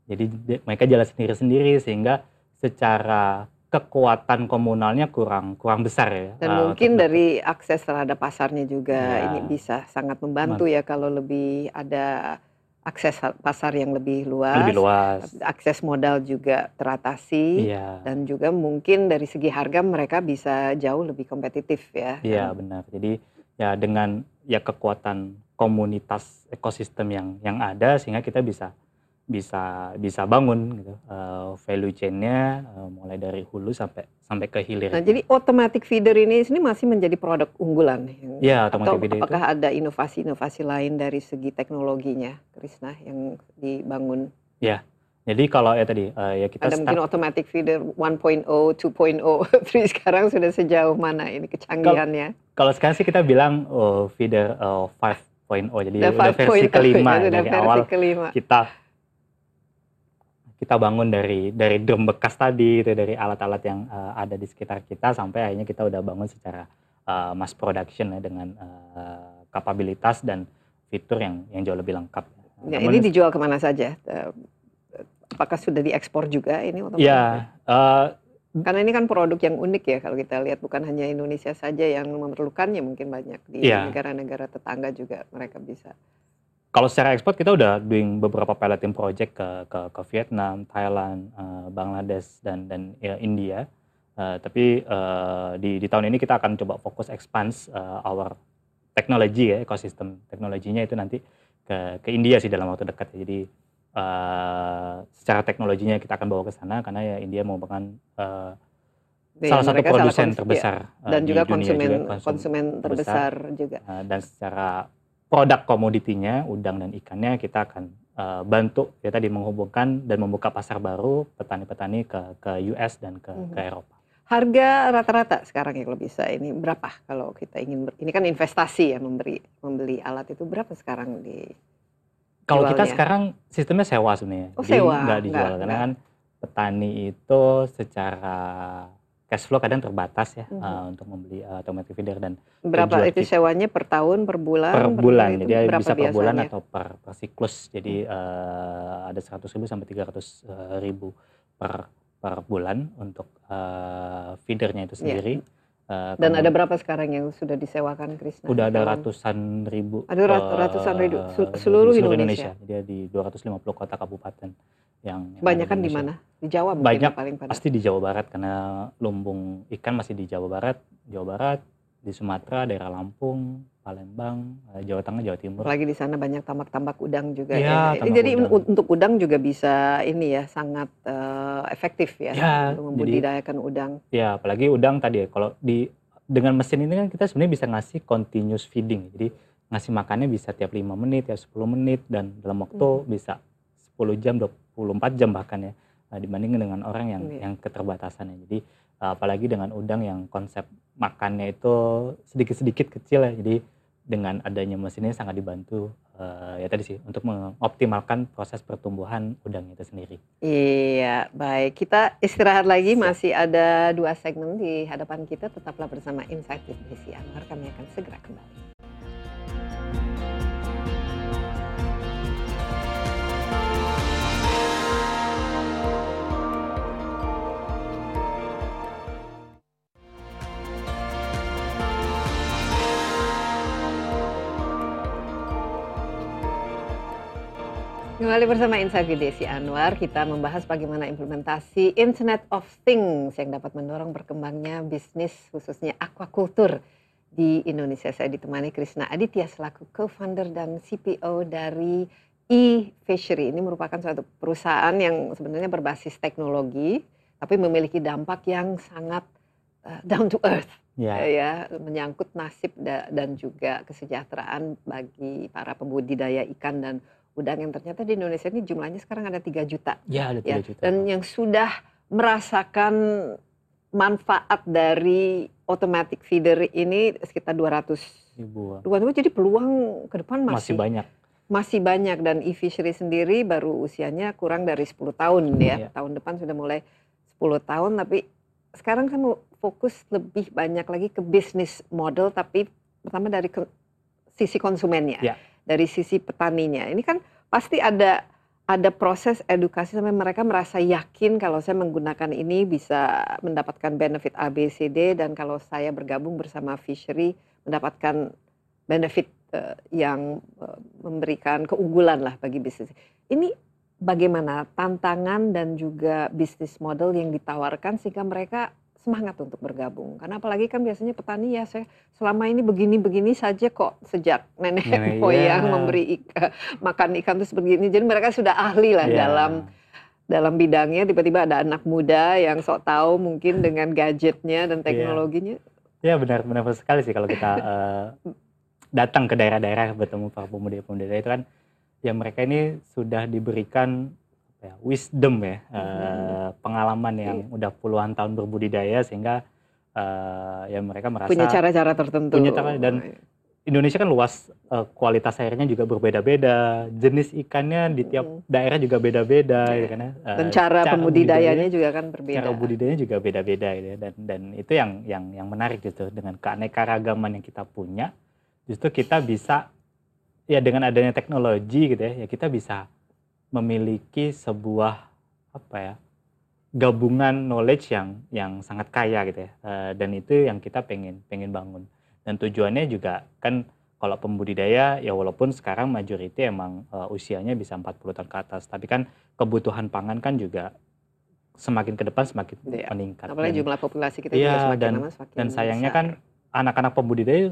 jadi mereka jalan sendiri-sendiri sehingga secara kekuatan komunalnya kurang kurang besar ya Dan eh, mungkin untuk- dari akses terhadap pasarnya juga Ya. ini bisa sangat membantu ya kalau lebih ada akses pasar yang lebih luas, lebih luas akses modal juga teratasi, iya dan juga mungkin dari segi harga mereka bisa jauh lebih kompetitif ya. Iya kan? benar. Jadi ya dengan ya kekuatan komunitas ekosistem yang yang ada sehingga kita bisa bisa bisa bangun gitu eh, value chain-nya eh, mulai dari hulu sampai sampai ke hilir. Nah, jadi automatic feeder ini ini masih menjadi produk unggulan ya atau otomatis video itu apakah ada inovasi-inovasi lain dari segi teknologinya, Krisna, yang dibangun? jadi kalau ya tadi eh, ya kita Ada start mungkin automatic feeder 1.0, 2.0, 3 sekarang sudah sejauh mana ini kecanggihannya? kalau sekarang sih kita bilang oh, feeder eh, 5.0 jadi Udah versi 5.0 kelima ya, dari awal kelima. kita kita bangun dari dari drum bekas tadi itu dari alat-alat yang eh, ada di sekitar kita sampai akhirnya kita udah bangun secara eh, mass production ya dengan eh, kapabilitas dan fitur yang yang jauh lebih lengkap. Ya, Namun- ini dijual ke mana saja? Apakah sudah diekspor juga ini? otomatis? ya Karena ini kan produk yang unik ya kalau kita lihat bukan hanya Indonesia saja yang memerlukannya mungkin banyak di Iya. negara-negara tetangga juga mereka bisa. Kalau secara ekspor kita udah doing beberapa piloting project ke ke, ke Vietnam, Thailand, eh, Bangladesh dan dan ya, India. Eh, tapi eh, di di tahun ini kita akan coba fokus expand eh, our technology ya ekosistem teknologinya itu nanti ke ke India sih dalam waktu dekat. Jadi eh, secara teknologinya kita akan bawa ke sana karena ya India merupakan Dan salah satu produsen kons- terbesar ya, dan di juga dunia konsumen konsum- konsumen terbesar juga. Uh, dan secara produk komoditinya udang dan ikannya kita akan uh, bantu ya tadi menghubungkan dan membuka pasar baru petani-petani ke ke US dan ke Mhm. ke Eropa. Harga rata-rata sekarang ya kalau bisa ini berapa kalau kita ingin ber- ini kan investasi ya memberi membeli alat itu berapa sekarang di Kalau kita sekarang sistemnya sewa sebenarnya, Oh, jadi sewa, nggak dijual nggak- karena nggak. kan petani itu secara cash flow kadang terbatas ya Mhm. uh, untuk membeli uh, automatic feeder dan berapa itu sewanya per tahun per bulan? Per bulan itu jadi bisa per bulan biasanya? atau per, per siklus. Jadi eh, ada 100 ribu sampai 300 eh, ribu per per bulan untuk eh, feedernya itu sendiri. Eh, dan ada berapa sekarang yang sudah disewakan Krisna? Udah ada ratusan ribu Ada rat- eh, ratusan ribu, di seluruh Indonesia. jadi di 250 kota kabupaten yang banyak kan di mana di Jawa mungkin banyak paling pada. pasti di Jawa Barat karena lumbung ikan masih di Jawa Barat Jawa Barat di Sumatera daerah Lampung Palembang eh, Jawa Tengah Jawa Timur lagi di sana banyak tambak-tambak udang juga ya, ya. jadi udang. untuk udang juga bisa ini ya sangat uh, efektif ya, ya untuk membudidayakan jadi, udang ya apalagi udang tadi ya kalau di dengan mesin ini kan kita sebenarnya bisa ngasih continuous feeding jadi ngasih makannya bisa tiap lima menit ya 10 menit dan dalam waktu hmm. bisa 10 jam 24 jam bahkan ya uh, dibandingkan dengan orang yang yeah. yang keterbatasannya. Jadi uh, apalagi dengan udang yang konsep makannya itu sedikit-sedikit kecil ya. Jadi dengan adanya mesin ini sangat dibantu uh, ya tadi sih untuk mengoptimalkan proses pertumbuhan udang itu sendiri. Iya, baik. Kita istirahat lagi Siap. masih ada dua segmen di hadapan kita. Tetaplah bersama Insight with Desi Anwar. Kami akan segera kembali. Kembali bersama Insight with Desi Anwar, kita membahas bagaimana implementasi Internet of Things yang dapat mendorong berkembangnya bisnis khususnya aquaculture di Indonesia. Saya ditemani Krishna Aditya selaku co-founder dan CPO dari e-fishery. Ini merupakan suatu perusahaan yang sebenarnya berbasis teknologi, tapi memiliki dampak yang sangat uh, down to earth. Yeah. ya menyangkut nasib da dan juga kesejahteraan bagi para pembudidaya ikan dan udang yang ternyata di Indonesia ini jumlahnya sekarang ada tiga juta. Ya, ada 3 ya. juta. Dan yang sudah merasakan manfaat dari automatic feeder ini sekitar 200 ribu. ribu. Jadi peluang ke depan masih, masih banyak. Masih banyak dan e-fishery sendiri baru usianya kurang dari 10 tahun ya. ya. Tahun depan sudah mulai 10 tahun tapi sekarang saya mau fokus lebih banyak lagi ke bisnis model tapi pertama dari sisi konsumennya. Ya dari sisi petaninya. Ini kan pasti ada ada proses edukasi sampai mereka merasa yakin kalau saya menggunakan ini bisa mendapatkan benefit A, B, C, D dan kalau saya bergabung bersama fishery mendapatkan benefit uh, yang uh, memberikan keunggulan lah bagi bisnis. Ini bagaimana tantangan dan juga bisnis model yang ditawarkan sehingga mereka semangat untuk bergabung. Karena apalagi kan biasanya petani ya saya selama ini begini-begini saja kok sejak nenek yeah, moyang yeah. memberi ikan, makan ikan terus begini. Jadi mereka sudah ahli lah yeah. dalam dalam bidangnya. Tiba-tiba ada anak muda yang sok tahu mungkin dengan gadgetnya dan iya. teknologinya. Ya yeah. benar benar sekali sih kalau kita uh, datang ke daerah-daerah bertemu para pemuda-pemuda itu kan ya mereka ini sudah diberikan ya, wisdom ya, hmm. uh, pengalaman yang yeah. udah puluhan tahun berbudidaya sehingga uh, ya mereka merasa punya cara-cara tertentu. Punya cara dan Indonesia kan luas, uh, kualitas airnya juga berbeda-beda, jenis ikannya di tiap hmm. daerah juga beda-beda, yeah. gitu kan ya. Uh, dan cara, cara pembudidayanya juga kan berbeda. Cara budidayanya juga beda-beda, gitu ya. Dan dan itu yang yang yang menarik gitu dengan keanekaragaman yang kita punya, justru kita bisa ya dengan adanya teknologi gitu ya, ya kita bisa memiliki sebuah apa ya gabungan knowledge yang yang sangat kaya gitu ya uh, dan itu yang kita pengen pengen bangun dan tujuannya juga kan kalau pembudidaya ya walaupun sekarang majority emang uh, usianya bisa 40 tahun ke atas tapi kan kebutuhan pangan kan juga semakin ke depan semakin ya. meningkat. Apalagi dan, jumlah populasi kita ya, juga semakin dan, lama semakin Dan sayangnya besar. kan anak-anak pembudidaya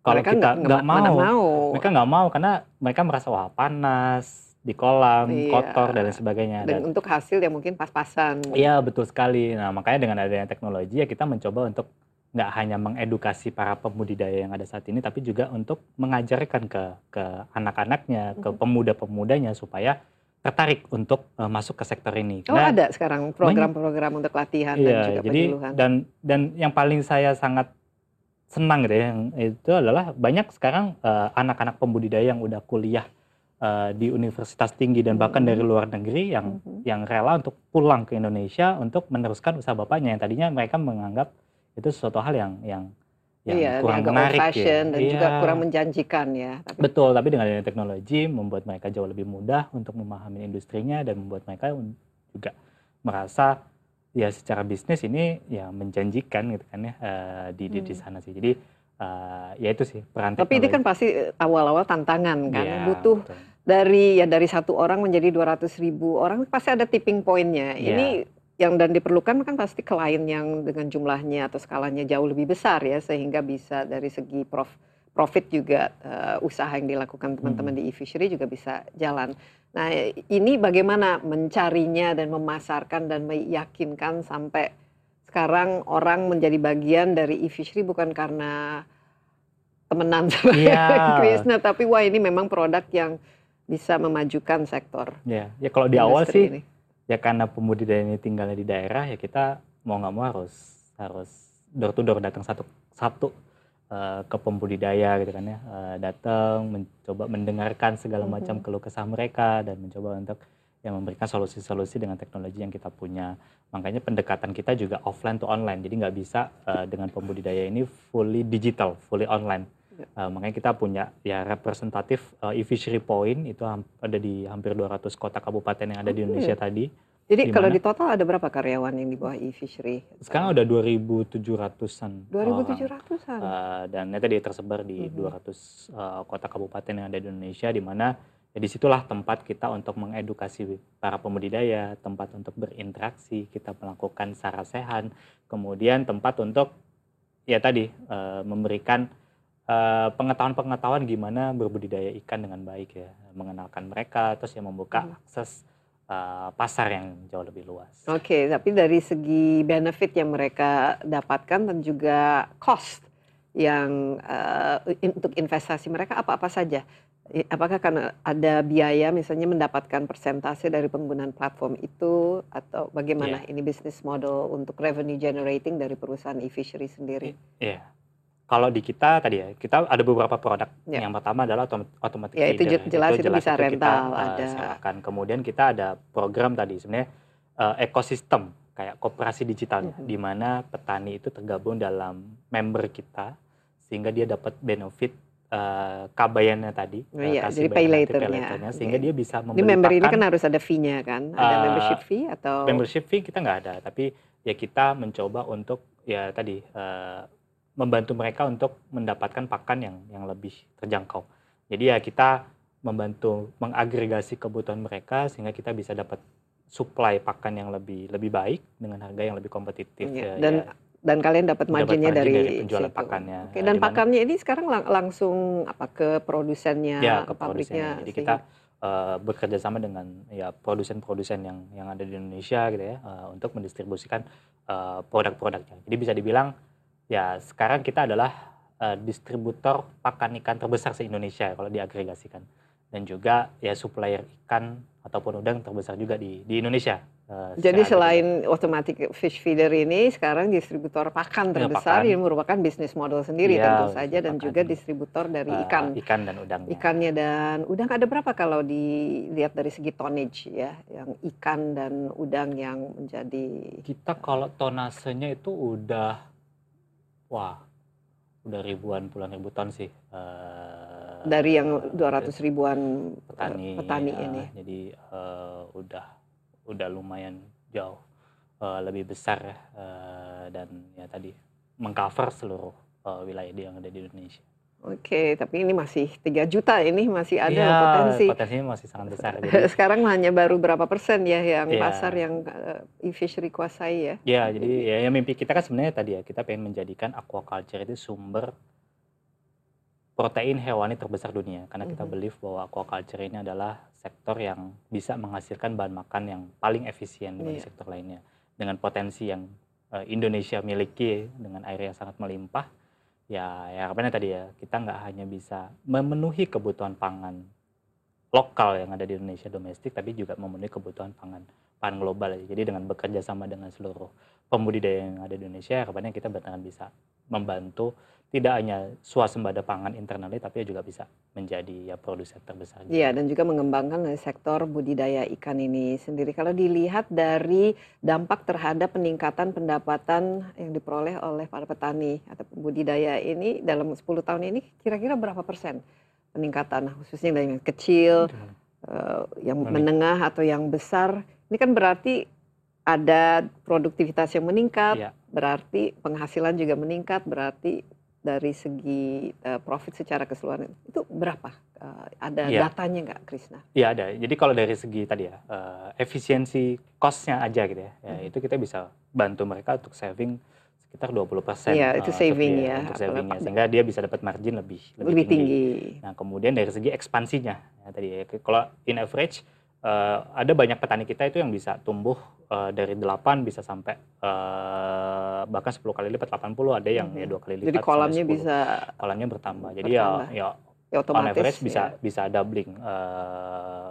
kalau mereka kita nggak mau, mau, mereka nggak mau karena mereka merasa wah panas, di kolam, iya. kotor dan lain sebagainya. Dan, dan untuk hasil yang mungkin pas-pasan. Iya betul sekali. Nah makanya dengan adanya teknologi ya kita mencoba untuk nggak hanya mengedukasi para pembudidaya yang ada saat ini, tapi juga untuk mengajarkan ke ke anak-anaknya, ke mm-hmm. pemuda-pemudanya supaya tertarik untuk uh, masuk ke sektor ini. Oh ada sekarang program-program untuk latihan iya, dan juga jadi, penyuluhan. Dan dan yang paling saya sangat senang gitu ya, yang itu adalah banyak sekarang uh, anak-anak pembudidaya yang udah kuliah uh, di universitas tinggi dan bahkan dari luar negeri yang mm-hmm. yang rela untuk pulang ke Indonesia untuk meneruskan usaha bapaknya yang tadinya mereka menganggap itu sesuatu hal yang yang yang iya, kurang menarik ya. dan iya. juga kurang menjanjikan ya. Tapi... Betul, tapi dengan adanya teknologi membuat mereka jauh lebih mudah untuk memahami industrinya dan membuat mereka juga merasa ya secara bisnis ini ya menjanjikan gitu kan ya uh, di, di di hmm. sana sih. Jadi uh, ya itu sih peran Tapi ini kan pasti awal-awal tantangan kan, ya, butuh betul dari ya dari satu orang menjadi 200 ribu orang pasti ada tipping pointnya. Iya. Ini yang dan diperlukan kan pasti klien yang dengan jumlahnya atau skalanya jauh lebih besar ya sehingga bisa dari segi prof, profit juga eh, usaha yang dilakukan teman-teman Hmm. di e-fishery juga bisa jalan. Nah ini bagaimana mencarinya dan memasarkan dan meyakinkan sampai sekarang orang menjadi bagian dari e-fishery bukan karena temenan sama Iya. Krisna tapi wah ini memang produk yang bisa memajukan sektor Ya, ya kalau di awal sih ini. ya karena pembudidaya ini tinggalnya di daerah ya kita mau nggak mau harus harus door to door datang satu satu eh, ke pembudidaya gitu kan ya Eh, datang mencoba mendengarkan segala Mhm. macam keluh kesah mereka dan mencoba untuk yang memberikan solusi-solusi dengan teknologi yang kita punya makanya pendekatan kita juga offline to online jadi nggak bisa eh, dengan pembudidaya ini fully digital fully online Ya. Eh, makanya kita punya ya representatif eh, e-fishery point itu ada di hampir 200 kota kabupaten yang ada di. Indonesia tadi Jadi Di kalau di total ada berapa karyawan yang di bawah e-fishery? Sekarang udah 2.700-an 2.700-an. Uh, dan itu dia tersebar di Mhm. 200 uh, kota kabupaten yang ada di Indonesia di mana ya di situlah tempat kita untuk mengedukasi para pembudidaya, tempat untuk berinteraksi, kita melakukan sarasehan, kemudian tempat untuk ya tadi uh, memberikan uh, pengetahuan-pengetahuan gimana berbudidaya ikan dengan baik ya, mengenalkan mereka, terus ya membuka Mhm. akses uh, pasar yang jauh lebih luas. Oke, tapi dari segi benefit yang mereka dapatkan dan juga cost yang eh, in- untuk investasi mereka apa-apa saja? Apakah karena ada biaya misalnya mendapatkan persentase dari penggunaan platform itu atau bagaimana ini bisnis model untuk revenue generating dari perusahaan e-fishery sendiri? Iya. Kalau di kita tadi ya, kita ada beberapa produk. Ya. Yang pertama adalah autom- automatic Ya, itu feeder. jelas itu bisa kita, rental, eh, ada. sewakan. Kemudian kita ada program tadi sebenarnya eh, ekosistem kayak koperasi digital Mhm. di mana petani itu tergabung dalam member kita sehingga dia dapat benefit eh, kabayannya tadi. Oh iya, jadi pay later-nya. later-nya, sehingga Oke. dia bisa Di membeli member ini kan harus ada fee-nya kan? Ada Eh, membership fee atau membership fee kita nggak ada, tapi ya kita mencoba untuk ya tadi eh, membantu mereka untuk mendapatkan pakan yang yang lebih terjangkau. Jadi ya kita membantu mengagregasi kebutuhan mereka sehingga kita bisa dapat supply pakan yang lebih lebih baik dengan harga yang lebih kompetitif. Iya, ya, dan ya. dan kalian dapat marginnya margin dari, dari penjualan situ. pakannya. Oke, dan di mana- pakannya ini sekarang lang- langsung apa ke produsennya, ya ke pabriknya. produsennya. Jadi kita eh, bekerja sama dengan ya produsen-produsen yang yang ada di Indonesia gitu ya eh, untuk mendistribusikan eh, produk-produknya. Jadi bisa dibilang ya sekarang kita adalah eh, distributor pakan ikan terbesar se Indonesia kalau diagregasikan dan juga ya supplier ikan ataupun udang terbesar juga di di Indonesia. eh, Jadi selain automatic fish feeder ini, sekarang distributor pakan Ya, terbesar pakan. yang merupakan bisnis model sendiri Iya, tentu saja dan pakan. juga distributor dari eh, ikan. ikan dan udangnya. Ikannya dan udang ada berapa kalau dilihat dari segi tonnage ya, yang ikan dan udang yang menjadi Kita kalau tonasenya itu udah wah udah ribuan puluhan ribu ton sih eh, dari yang 200 ribuan eh, petani petani ya. ini. Jadi eh, udah udah lumayan jauh eh, lebih besar eh, dan ya tadi mengcover seluruh eh, wilayah yang ada di Indonesia. Oke, tapi ini masih 3 juta ini masih ada Iya, potensi. Potensinya masih sangat besar. Jadi, Sekarang hanya baru berapa persen ya yang Iya. pasar yang uh, e-fishery kuasai ya? ya jadi ya, mimpi kita kan sebenarnya tadi ya kita pengen menjadikan aquaculture itu sumber protein hewani terbesar dunia karena kita Mhm. believe bahwa aquaculture ini adalah sektor yang bisa menghasilkan bahan makan yang paling efisien dibanding Iya. sektor lainnya dengan potensi yang eh, Indonesia miliki dengan air yang sangat melimpah ya, ya harapannya tadi ya kita nggak hanya bisa memenuhi kebutuhan pangan lokal yang ada di Indonesia domestik tapi juga memenuhi kebutuhan pangan pangan global. Jadi dengan bekerja sama dengan seluruh pembudidaya yang ada di Indonesia harapannya kita benar bisa membantu tidak hanya swasembada pangan internally tapi juga bisa menjadi ya produsen terbesar. Iya, dan juga mengembangkan dari sektor budidaya ikan ini sendiri. Kalau dilihat dari dampak terhadap peningkatan pendapatan yang diperoleh oleh para petani atau budidaya ini dalam 10 tahun ini kira-kira berapa persen peningkatan khususnya dari yang kecil, eh, yang Menik- menengah atau yang besar. Ini kan berarti ada produktivitas yang meningkat, Iya. Berarti penghasilan juga meningkat, berarti dari segi uh, profit secara keseluruhan itu berapa? Uh, ada ya. datanya nggak, Krisna? Iya ada. Jadi kalau dari segi tadi ya uh, efisiensi costnya aja gitu ya, ya hmm. itu kita bisa bantu mereka untuk saving sekitar 20 persen. Iya itu saving ya. Untuk savingnya sehingga dia bisa dapat margin lebih lebih, lebih tinggi. tinggi. Nah kemudian dari segi ekspansinya ya, tadi ya, kalau in average uh, ada banyak petani kita itu yang bisa tumbuh uh, dari 8 bisa sampai uh, bahkan 10 kali lipat 80 ada yang hmm. ya dua kali lipat. Jadi kolamnya bisa kolamnya bertambah. Jadi ya ya, ya otomatis, on average bisa ya. bisa doubling uh,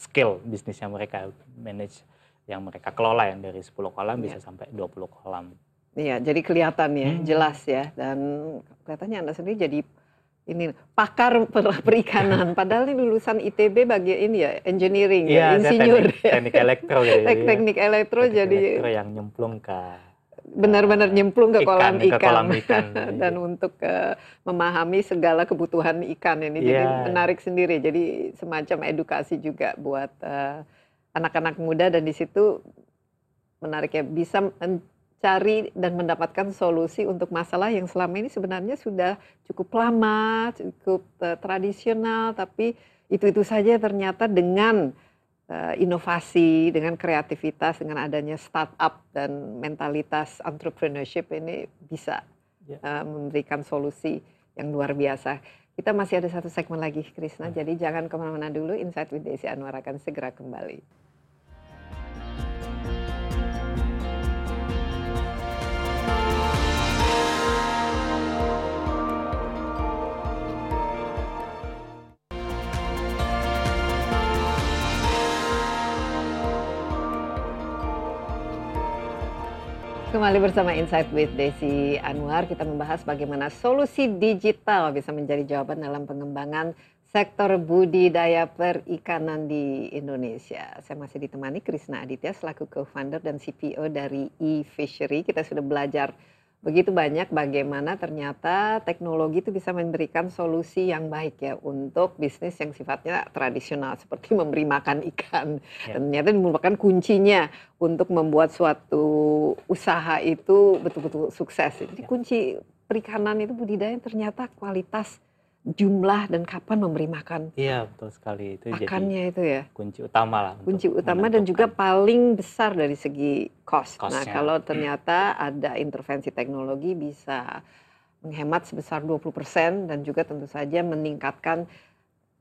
skill bisnisnya mereka manage yang mereka kelola yang dari 10 kolam ya. bisa sampai 20 kolam. Iya, jadi kelihatan ya, hmm. jelas ya dan kelihatannya Anda sendiri jadi ini pakar per perikanan. Padahal ini lulusan ITB bagi ini ya engineering ya, ya insinyur. Teknik, teknik elektro gitu. Tek teknik elektro teknik jadi elektro yang nyemplung ke benar-benar nyemplung ke ikan, kolam ikan, ke kolam ikan. dan untuk uh, memahami segala kebutuhan ikan ini jadi yeah. menarik sendiri jadi semacam edukasi juga buat eh, anak-anak uh, muda dan di situ menarik ya bisa cari dan mendapatkan solusi untuk masalah yang selama ini sebenarnya sudah cukup lama, cukup uh, tradisional, tapi itu-itu saja ternyata dengan uh, inovasi, dengan kreativitas, dengan adanya startup dan mentalitas entrepreneurship ini bisa uh, memberikan solusi yang luar biasa. Kita masih ada satu segmen lagi, Krisna. Jadi jangan ke mana-mana dulu. Insight with Desi Anwar akan segera kembali. Kembali bersama Insight with Desi Anwar, kita membahas bagaimana solusi digital bisa menjadi jawaban dalam pengembangan sektor budidaya perikanan di Indonesia. Saya masih ditemani Krisna Aditya selaku co-founder dan CPO dari e-Fishery. Kita sudah belajar begitu banyak bagaimana ternyata teknologi itu bisa memberikan solusi yang baik ya untuk bisnis yang sifatnya tradisional seperti memberi makan ikan ya. dan ternyata merupakan kuncinya untuk membuat suatu usaha itu betul-betul sukses. Jadi ya. kunci perikanan itu budidaya ternyata kualitas jumlah dan kapan memberi makan. Iya betul sekali itu Makannya jadi itu ya kunci utama lah. Kunci utama dan juga paling besar dari segi cost. Nah kalau ternyata ada intervensi teknologi bisa menghemat sebesar 20% dan juga tentu saja meningkatkan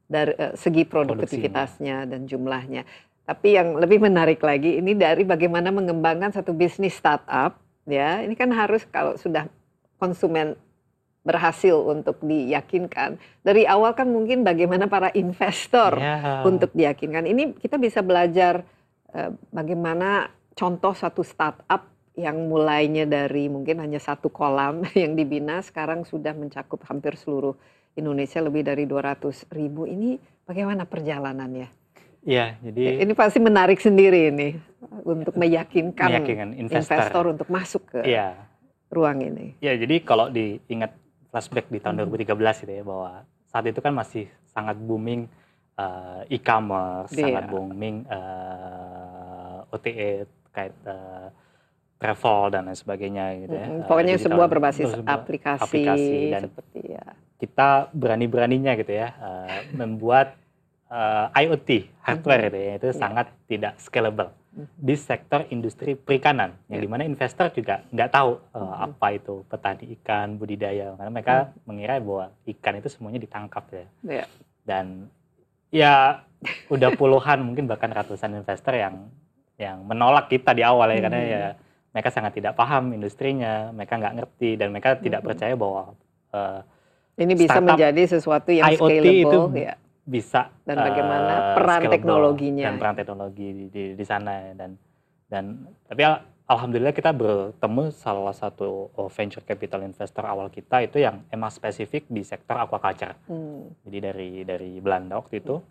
dari uh, segi produktivitasnya dan jumlahnya. Tapi yang lebih menarik lagi ini dari bagaimana mengembangkan satu bisnis startup ya. Ini kan harus kalau sudah konsumen berhasil untuk diyakinkan. Dari awal kan mungkin bagaimana para investor yeah. untuk diyakinkan. Ini kita bisa belajar uh, bagaimana contoh satu startup yang mulainya dari mungkin hanya satu kolam yang dibina sekarang sudah mencakup hampir seluruh Indonesia lebih dari 200 ribu. Ini bagaimana perjalanannya? Iya, jadi ini pasti menarik sendiri ini untuk meyakinkan, meyakinkan investor. investor untuk masuk ke ya. ruang ini. Ya, jadi kalau diingat flashback di tahun 2013 hmm. gitu ya bahwa saat itu kan masih sangat booming uh, e-commerce, yeah. sangat booming uh, eh, OTA kait uh, travel dan lain sebagainya gitu ya. Hmm, pokoknya uh, sebuah berbasis aplikasi, aplikasi dan seperti ya. Kita berani-beraninya gitu ya uh, membuat uh, IoT hardware gitu ya itu yeah. sangat tidak scalable di sektor industri perikanan yang yeah. di mana investor juga nggak tahu uh, mm-hmm. apa itu petani ikan budidaya karena mereka mm. mengira bahwa ikan itu semuanya ditangkap ya yeah. dan ya udah puluhan mungkin bahkan ratusan investor yang yang menolak kita di awal ya mm. karena ya mereka sangat tidak paham industrinya mereka nggak ngerti dan mereka mm. tidak percaya bahwa uh, ini bisa menjadi sesuatu yang IoT scalable itu ya bisa dan bagaimana uh, peran teknologinya dan peran teknologi di, di, di sana dan dan tapi alhamdulillah kita bertemu salah satu oh, venture capital investor awal kita itu yang emang spesifik di sektor aquaculture. Hmm. Jadi dari dari Belanda waktu itu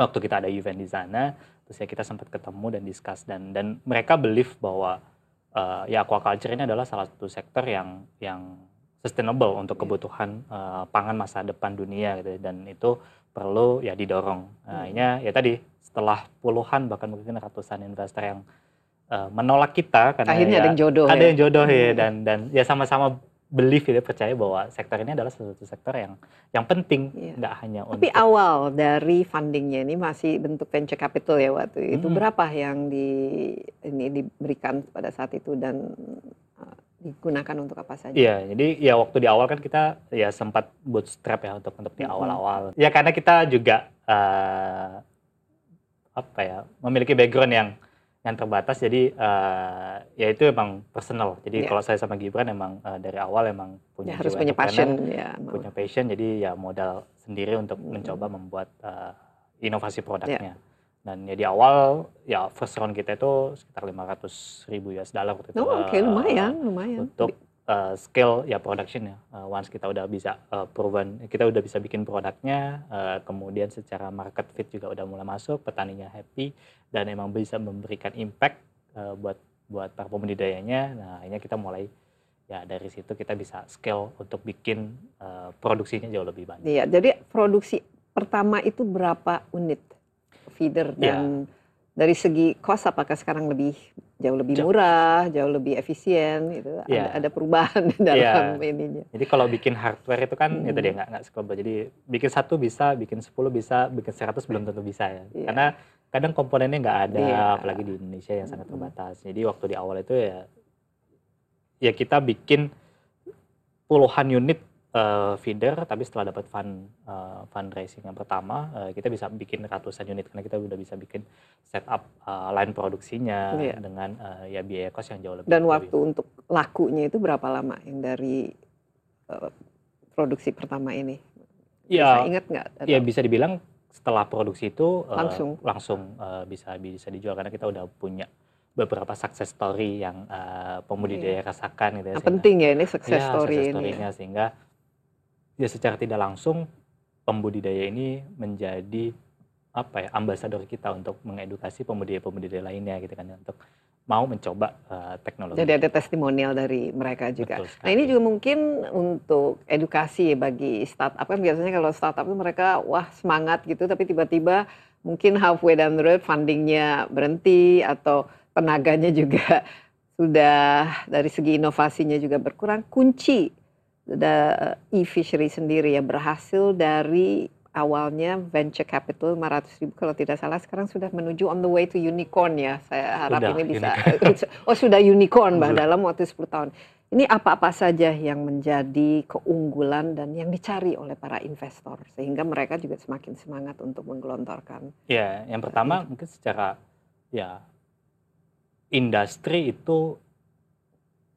waktu kita ada event di sana terus ya kita sempat ketemu dan discuss dan dan mereka believe bahwa uh, ya aquaculture ini adalah salah satu sektor yang yang sustainable untuk iya. kebutuhan uh, pangan masa depan dunia gitu dan itu perlu ya didorong. Nah, hmm. ya tadi setelah puluhan bahkan mungkin ratusan investor yang uh, menolak kita karena akhirnya ya, ada yang jodoh ada ya? yang jodoh ya hmm. dan dan ya sama-sama belief gitu percaya bahwa sektor ini adalah sesuatu sektor yang yang penting Iya. nggak hanya Tapi untuk awal dari fundingnya ini masih bentuk venture capital ya waktu itu Hmm. berapa yang di ini diberikan pada saat itu dan digunakan untuk apa saja? Iya, jadi ya waktu di awal kan kita ya sempat bootstrap ya untuk untuk di awal-awal. Ya karena kita juga eh, apa ya memiliki background yang yang terbatas, jadi eh, ya itu emang personal. Jadi Iya. kalau saya sama Gibran emang eh, dari awal emang punya Ya, harus punya passion ya. mau. punya passion. Jadi ya modal sendiri untuk Mm-mm. mencoba membuat eh, inovasi produknya. Dan ya di awal ya first round kita itu sekitar 500 ribu US dollar waktu itu. Oh, oke eh, lumayan, lumayan. untuk uh, scale ya production ya. Uh, once kita udah bisa uh, proven, kita udah bisa bikin produknya, uh, kemudian secara market fit juga udah mulai masuk, petaninya happy dan emang bisa memberikan impact uh, buat buat para pembudidayanya. Nah, akhirnya kita mulai ya dari situ kita bisa scale untuk bikin uh, produksinya jauh lebih banyak. Iya, jadi produksi pertama itu berapa unit feeder Ya. dan dari segi cost apakah sekarang lebih jauh lebih murah, jauh lebih efisien gitu. Ya. Ada ada perubahan dalam ininya. Jadi kalau bikin hardware itu kan itu Hmm. dia nggak nggak. Jadi bikin satu bisa, bikin 10 bisa, bikin 100 belum tentu bisa ya. Iya. Karena kadang komponennya nggak ada, Iya. apalagi di Indonesia yang sangat Hmm. terbatas. Jadi waktu di awal itu ya, ya kita bikin puluhan unit eh, feeder, tapi setelah dapat fund eh, fundraising yang pertama, eh, kita bisa bikin ratusan unit karena kita udah bisa bikin setup eh, line produksinya Iya. dengan eh, ya biaya cost yang jauh lebih. Dan lebih- waktu untuk lakunya itu berapa lama yang dari eh, produksi pertama ini? Ya, Bisa ingat nggak? Ya bisa dibilang setelah produksi itu Langsung. langsung eh, bisa bisa dijual karena kita udah punya beberapa success story yang eh, pembudidaya rasakan gitu ya. Nah, sehingga- penting ya ini success Iya, story success ini. ya. story-nya sehingga ya secara tidak langsung pembudidaya ini menjadi apa ya ambasador kita untuk mengedukasi pembudidaya-pembudidaya lainnya gitu kan ya, untuk mau mencoba eh, teknologi. Jadi ada testimonial dari mereka juga. Nah ini juga mungkin untuk edukasi bagi startup kan biasanya kalau startup itu mereka wah semangat gitu tapi tiba-tiba mungkin halfway down the road fundingnya berhenti atau tenaganya juga sudah dari segi inovasinya juga berkurang. Kunci da- e-fishery sendiri ya berhasil dari awalnya venture capital 500 ribu. Kalau tidak salah sekarang sudah menuju on the way to unicorn ya. Saya harap Sudah, ini bisa oh sudah unicorn bah dalam waktu 10 tahun. Ini apa-apa saja yang menjadi keunggulan dan yang dicari oleh para investor sehingga mereka juga semakin semangat untuk menggelontorkan? Ya, yang pertama mungkin secara ya industri itu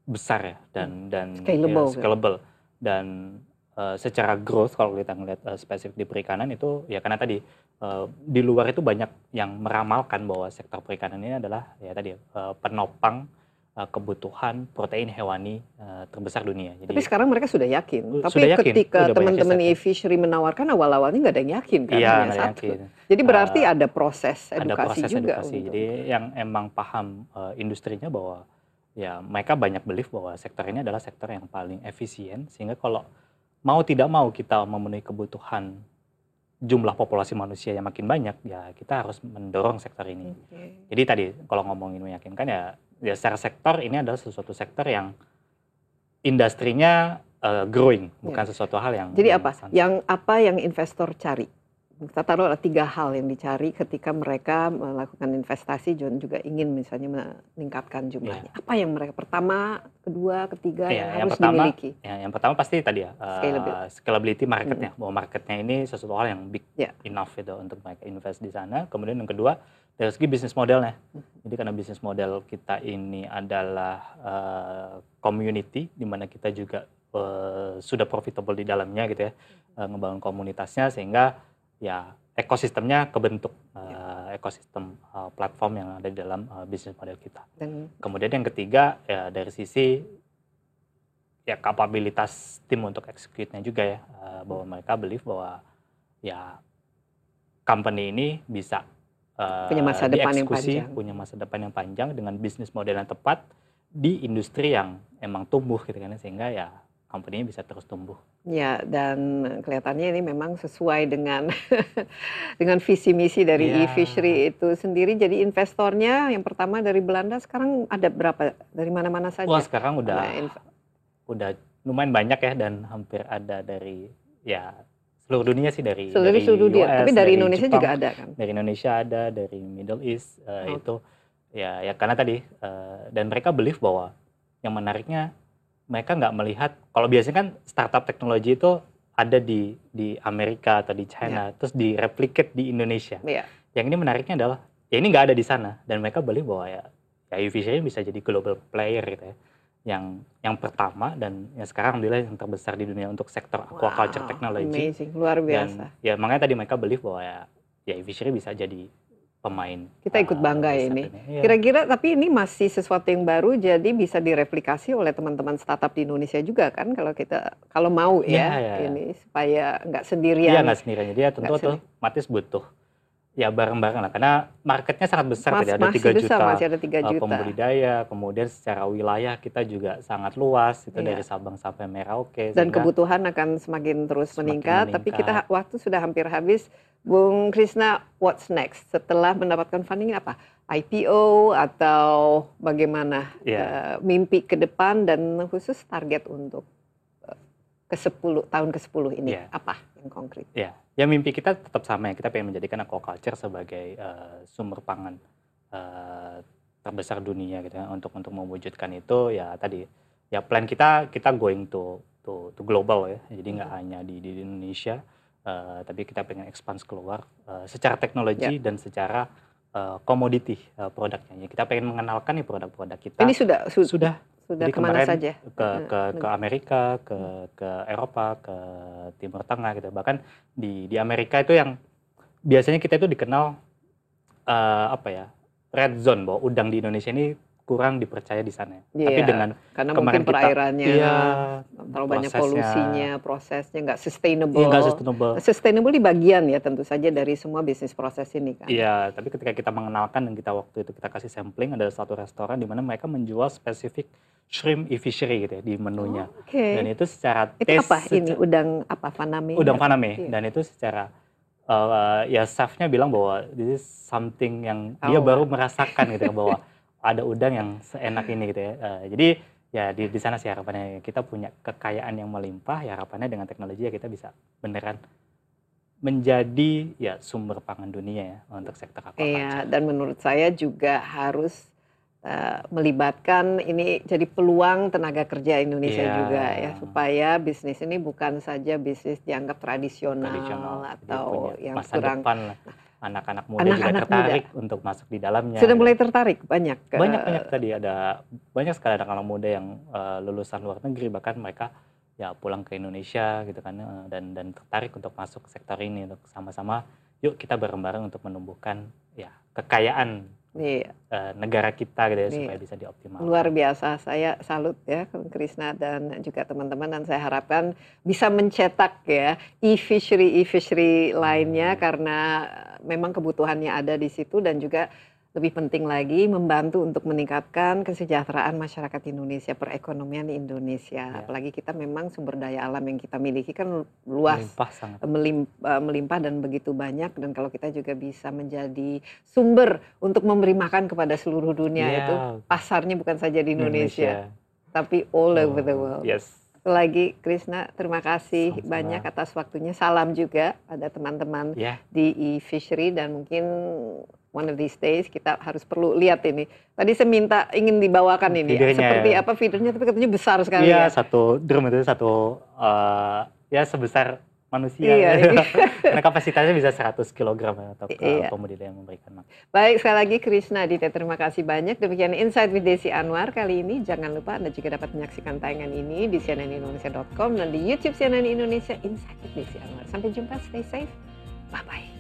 besar ya dan dan ya, Scalable, kan? Dan eh, secara growth kalau kita ngelihat eh, spesifik di perikanan itu ya karena tadi eh, di luar itu banyak yang meramalkan bahwa sektor perikanan ini adalah ya tadi eh, penopang kebutuhan protein hewani terbesar dunia. Jadi tapi sekarang mereka sudah yakin Uh, tapi sudah yakin, ketika teman-teman e-fishery menawarkan awal-awalnya nggak ada yang yakin kan iya hanya satu yakin. jadi berarti Eh, ada proses edukasi ada proses juga edukasi. untuk- Jadi yang emang paham eh, industrinya bahwa ya mereka banyak belief bahwa sektor ini adalah sektor yang paling efisien sehingga kalau mau tidak mau kita memenuhi kebutuhan jumlah populasi manusia yang makin banyak ya kita harus mendorong sektor ini. Oke. Jadi tadi kalau ngomongin meyakinkan ya ya secara sektor ini adalah sesuatu sektor yang industrinya eh, growing bukan sesuatu hal yang Jadi yang apa? sunset. Yang apa yang investor cari? Kita taruh ada tiga hal yang dicari ketika mereka melakukan investasi dan juga ingin misalnya meningkatkan jumlahnya. Apa yang mereka pertama, kedua, ketiga Iya, yang, yang harus pertama, dimiliki? Ya, yang pertama pasti tadi ya uh, Scalability. scalability marketnya, bahwa marketnya ini sesuatu hal yang big Ya. enough gitu untuk mereka invest di sana. Kemudian yang kedua dari segi bisnis modelnya. Jadi karena bisnis model kita ini adalah uh, community, di mana kita juga uh, sudah profitable di dalamnya gitu ya, uh, ngebangun komunitasnya sehingga ya ekosistemnya kebentuk uh, ekosistem uh, platform yang ada di dalam uh, bisnis model kita. Dan Kemudian yang ketiga ya dari sisi ya kapabilitas tim untuk execute-nya juga ya eh, bahwa mereka believe bahwa ya company ini bisa eh, Punya masa depan yang panjang. punya masa depan yang panjang dengan bisnis model yang tepat di industri yang emang tumbuh gitu kan ya, sehingga ya company bisa terus tumbuh. ya dan kelihatannya ini memang sesuai dengan dengan visi misi dari Iya. e-fishery itu sendiri. Jadi investornya yang pertama dari Belanda sekarang ada berapa? Dari mana-mana saja? Wah sekarang udah udah lumayan banyak ya dan hampir ada dari ya seluruh dunia sih dari seluruh dari seluruh dunia. US, Tapi dari, Indonesia Jepang, juga ada kan? dari Indonesia ada dari Middle East uh, Oh. itu ya ya karena tadi uh, dan mereka believe bahwa yang menariknya mereka nggak melihat kalau biasanya kan startup teknologi itu ada di di Amerika atau di China terus direplicate di Indonesia. Iya. yang ini menariknya adalah ya ini nggak ada di sana. Dan mereka believe bahwa ya ya UVC ini bisa jadi global player gitu ya. Yang yang pertama dan ya sekarang alhamdulillah yang terbesar di dunia untuk sektor aquaculture Wow, technology. Amazing, luar biasa. dan ya makanya tadi mereka believe bahwa ya ya UVC bisa jadi pemain Kita ikut uh, bangga besar ini. Iya. Kira-kira tapi ini masih sesuatu yang baru jadi bisa direplikasi oleh teman-teman startup di Indonesia juga kan kalau kita kalau mau ya, Ya, ya, ya. ini supaya nggak Iya sendirian. nggak sendirian. Jadi ya tentu otomatis butuh ya bareng-bareng lah. Karena marketnya sangat besar. Mas- ada masih 3 besar, juta masih ada 3 uh, juta. pembudidaya. Kemudian secara wilayah kita juga sangat luas. Itu Iya. dari Sabang sampai Merauke. dan kebutuhan akan semakin terus Semakin meningkat, tapi kita meningkat. waktu sudah hampir habis. Bung Krisna, what's next? Setelah mendapatkan funding apa? IPO atau bagaimana Iya. eh, mimpi ke depan dan khusus target untuk eh, ke 10 tahun ke-10 ini Iya. apa yang konkret? Ya, ya mimpi kita tetap sama ya. Kita pengen menjadikan aquaculture sebagai uh, sumber pangan uh, terbesar dunia gitu ya. Untuk untuk mewujudkan itu ya tadi ya plan kita kita going to to, to global ya. Jadi nggak hanya di, di Indonesia, uh, tapi kita pengen expand keluar uh, secara teknologi dan secara uh, komoditi uh, produknya. Ya, kita pengen mengenalkan nih produk-produk kita. Ini sudah su- sudah sudah Jadi ke mana kemarin saja? ke ke ke Amerika, ke ke Eropa, ke Timur Tengah gitu. Bahkan di di Amerika itu yang biasanya kita itu dikenal eh, apa ya red zone bahwa udang di Indonesia ini kurang dipercaya di sana. Tapi Iya, dengan Karena kemarin mungkin kita- perairannya iya terlalu banyak polusinya, prosesnya nggak sustainable. iya sustainable. Sustainable di bagian ya tentu saja dari semua bisnis proses ini kan. Iya, tapi ketika kita mengenalkan dan kita waktu itu kita kasih sampling ada satu restoran di mana mereka menjual spesifik shrimp e fishery gitu ya di menunya. Oke. Dan itu secara Itu taste, apa ini seca- udang apa faname? udang faname Iya. dan itu secara uh, ya chefnya bilang bahwa this is something yang dia Oh. baru merasakan gitu ya bahwa ada udang yang seenak ini gitu ya. Uh, jadi ya di di sana sih harapannya kita punya kekayaan yang melimpah ya harapannya dengan teknologi ya kita bisa beneran menjadi ya sumber pangan dunia ya untuk sektor aquaculture. Iya, dan menurut saya juga harus eh, melibatkan ini jadi peluang tenaga kerja Indonesia Iya. juga ya supaya bisnis ini bukan saja bisnis dianggap tradisional, tradisional atau yang kurang depan lah. Anak-anak muda Anak-anak juga tertarik untuk masuk di dalamnya sudah gitu. mulai tertarik banyak. eh, banyak banyak tadi ada banyak sekali anak-anak muda yang eh, lulusan luar negeri bahkan mereka ya pulang ke Indonesia gitu kan eh, dan dan tertarik untuk masuk sektor ini untuk sama-sama yuk kita bareng-bareng untuk menumbuhkan ya kekayaan Iya. eh, negara kita gitu ya Iya. supaya bisa dioptimalkan. Luar biasa, saya salut ya Krisna dan juga teman-teman dan saya harapkan bisa mencetak ya e-fishery e-fishery lainnya Hmm. karena memang kebutuhannya ada di situ dan juga lebih penting lagi membantu untuk meningkatkan kesejahteraan masyarakat Indonesia, perekonomian Indonesia. Ya. Apalagi kita memang sumber daya alam yang kita miliki kan luas Melimpah sangat. melim- eh, melimpah dan begitu banyak dan kalau kita juga bisa menjadi sumber untuk memberi makan kepada seluruh dunia Iya, itu pasarnya bukan saja di Indonesia, tapi all over the Oh, world. Yes. Sekali Lagi Krisna terima kasih Sama-sama. banyak atas waktunya. Salam juga pada teman-teman Ya, di e-fishery dan mungkin one of these days kita harus perlu lihat ini. Tadi saya minta ingin dibawakan ini ya. Seperti ya. apa feedernya tapi katanya besar sekali iya ya. satu drum itu satu eh, ya sebesar manusia. Iya, ini. Karena kapasitasnya bisa 100 kg ya eh, Iya. yang memberikan makan. Baik, sekali lagi Krishna Aditya, terima kasih banyak. Demikian Insight with Desi Anwar kali ini. Jangan lupa Anda juga dapat menyaksikan tayangan ini di cnnindonesia.com dan di YouTube CNN Indonesia Insight with Desi Anwar. Sampai jumpa, stay safe. Bye-bye.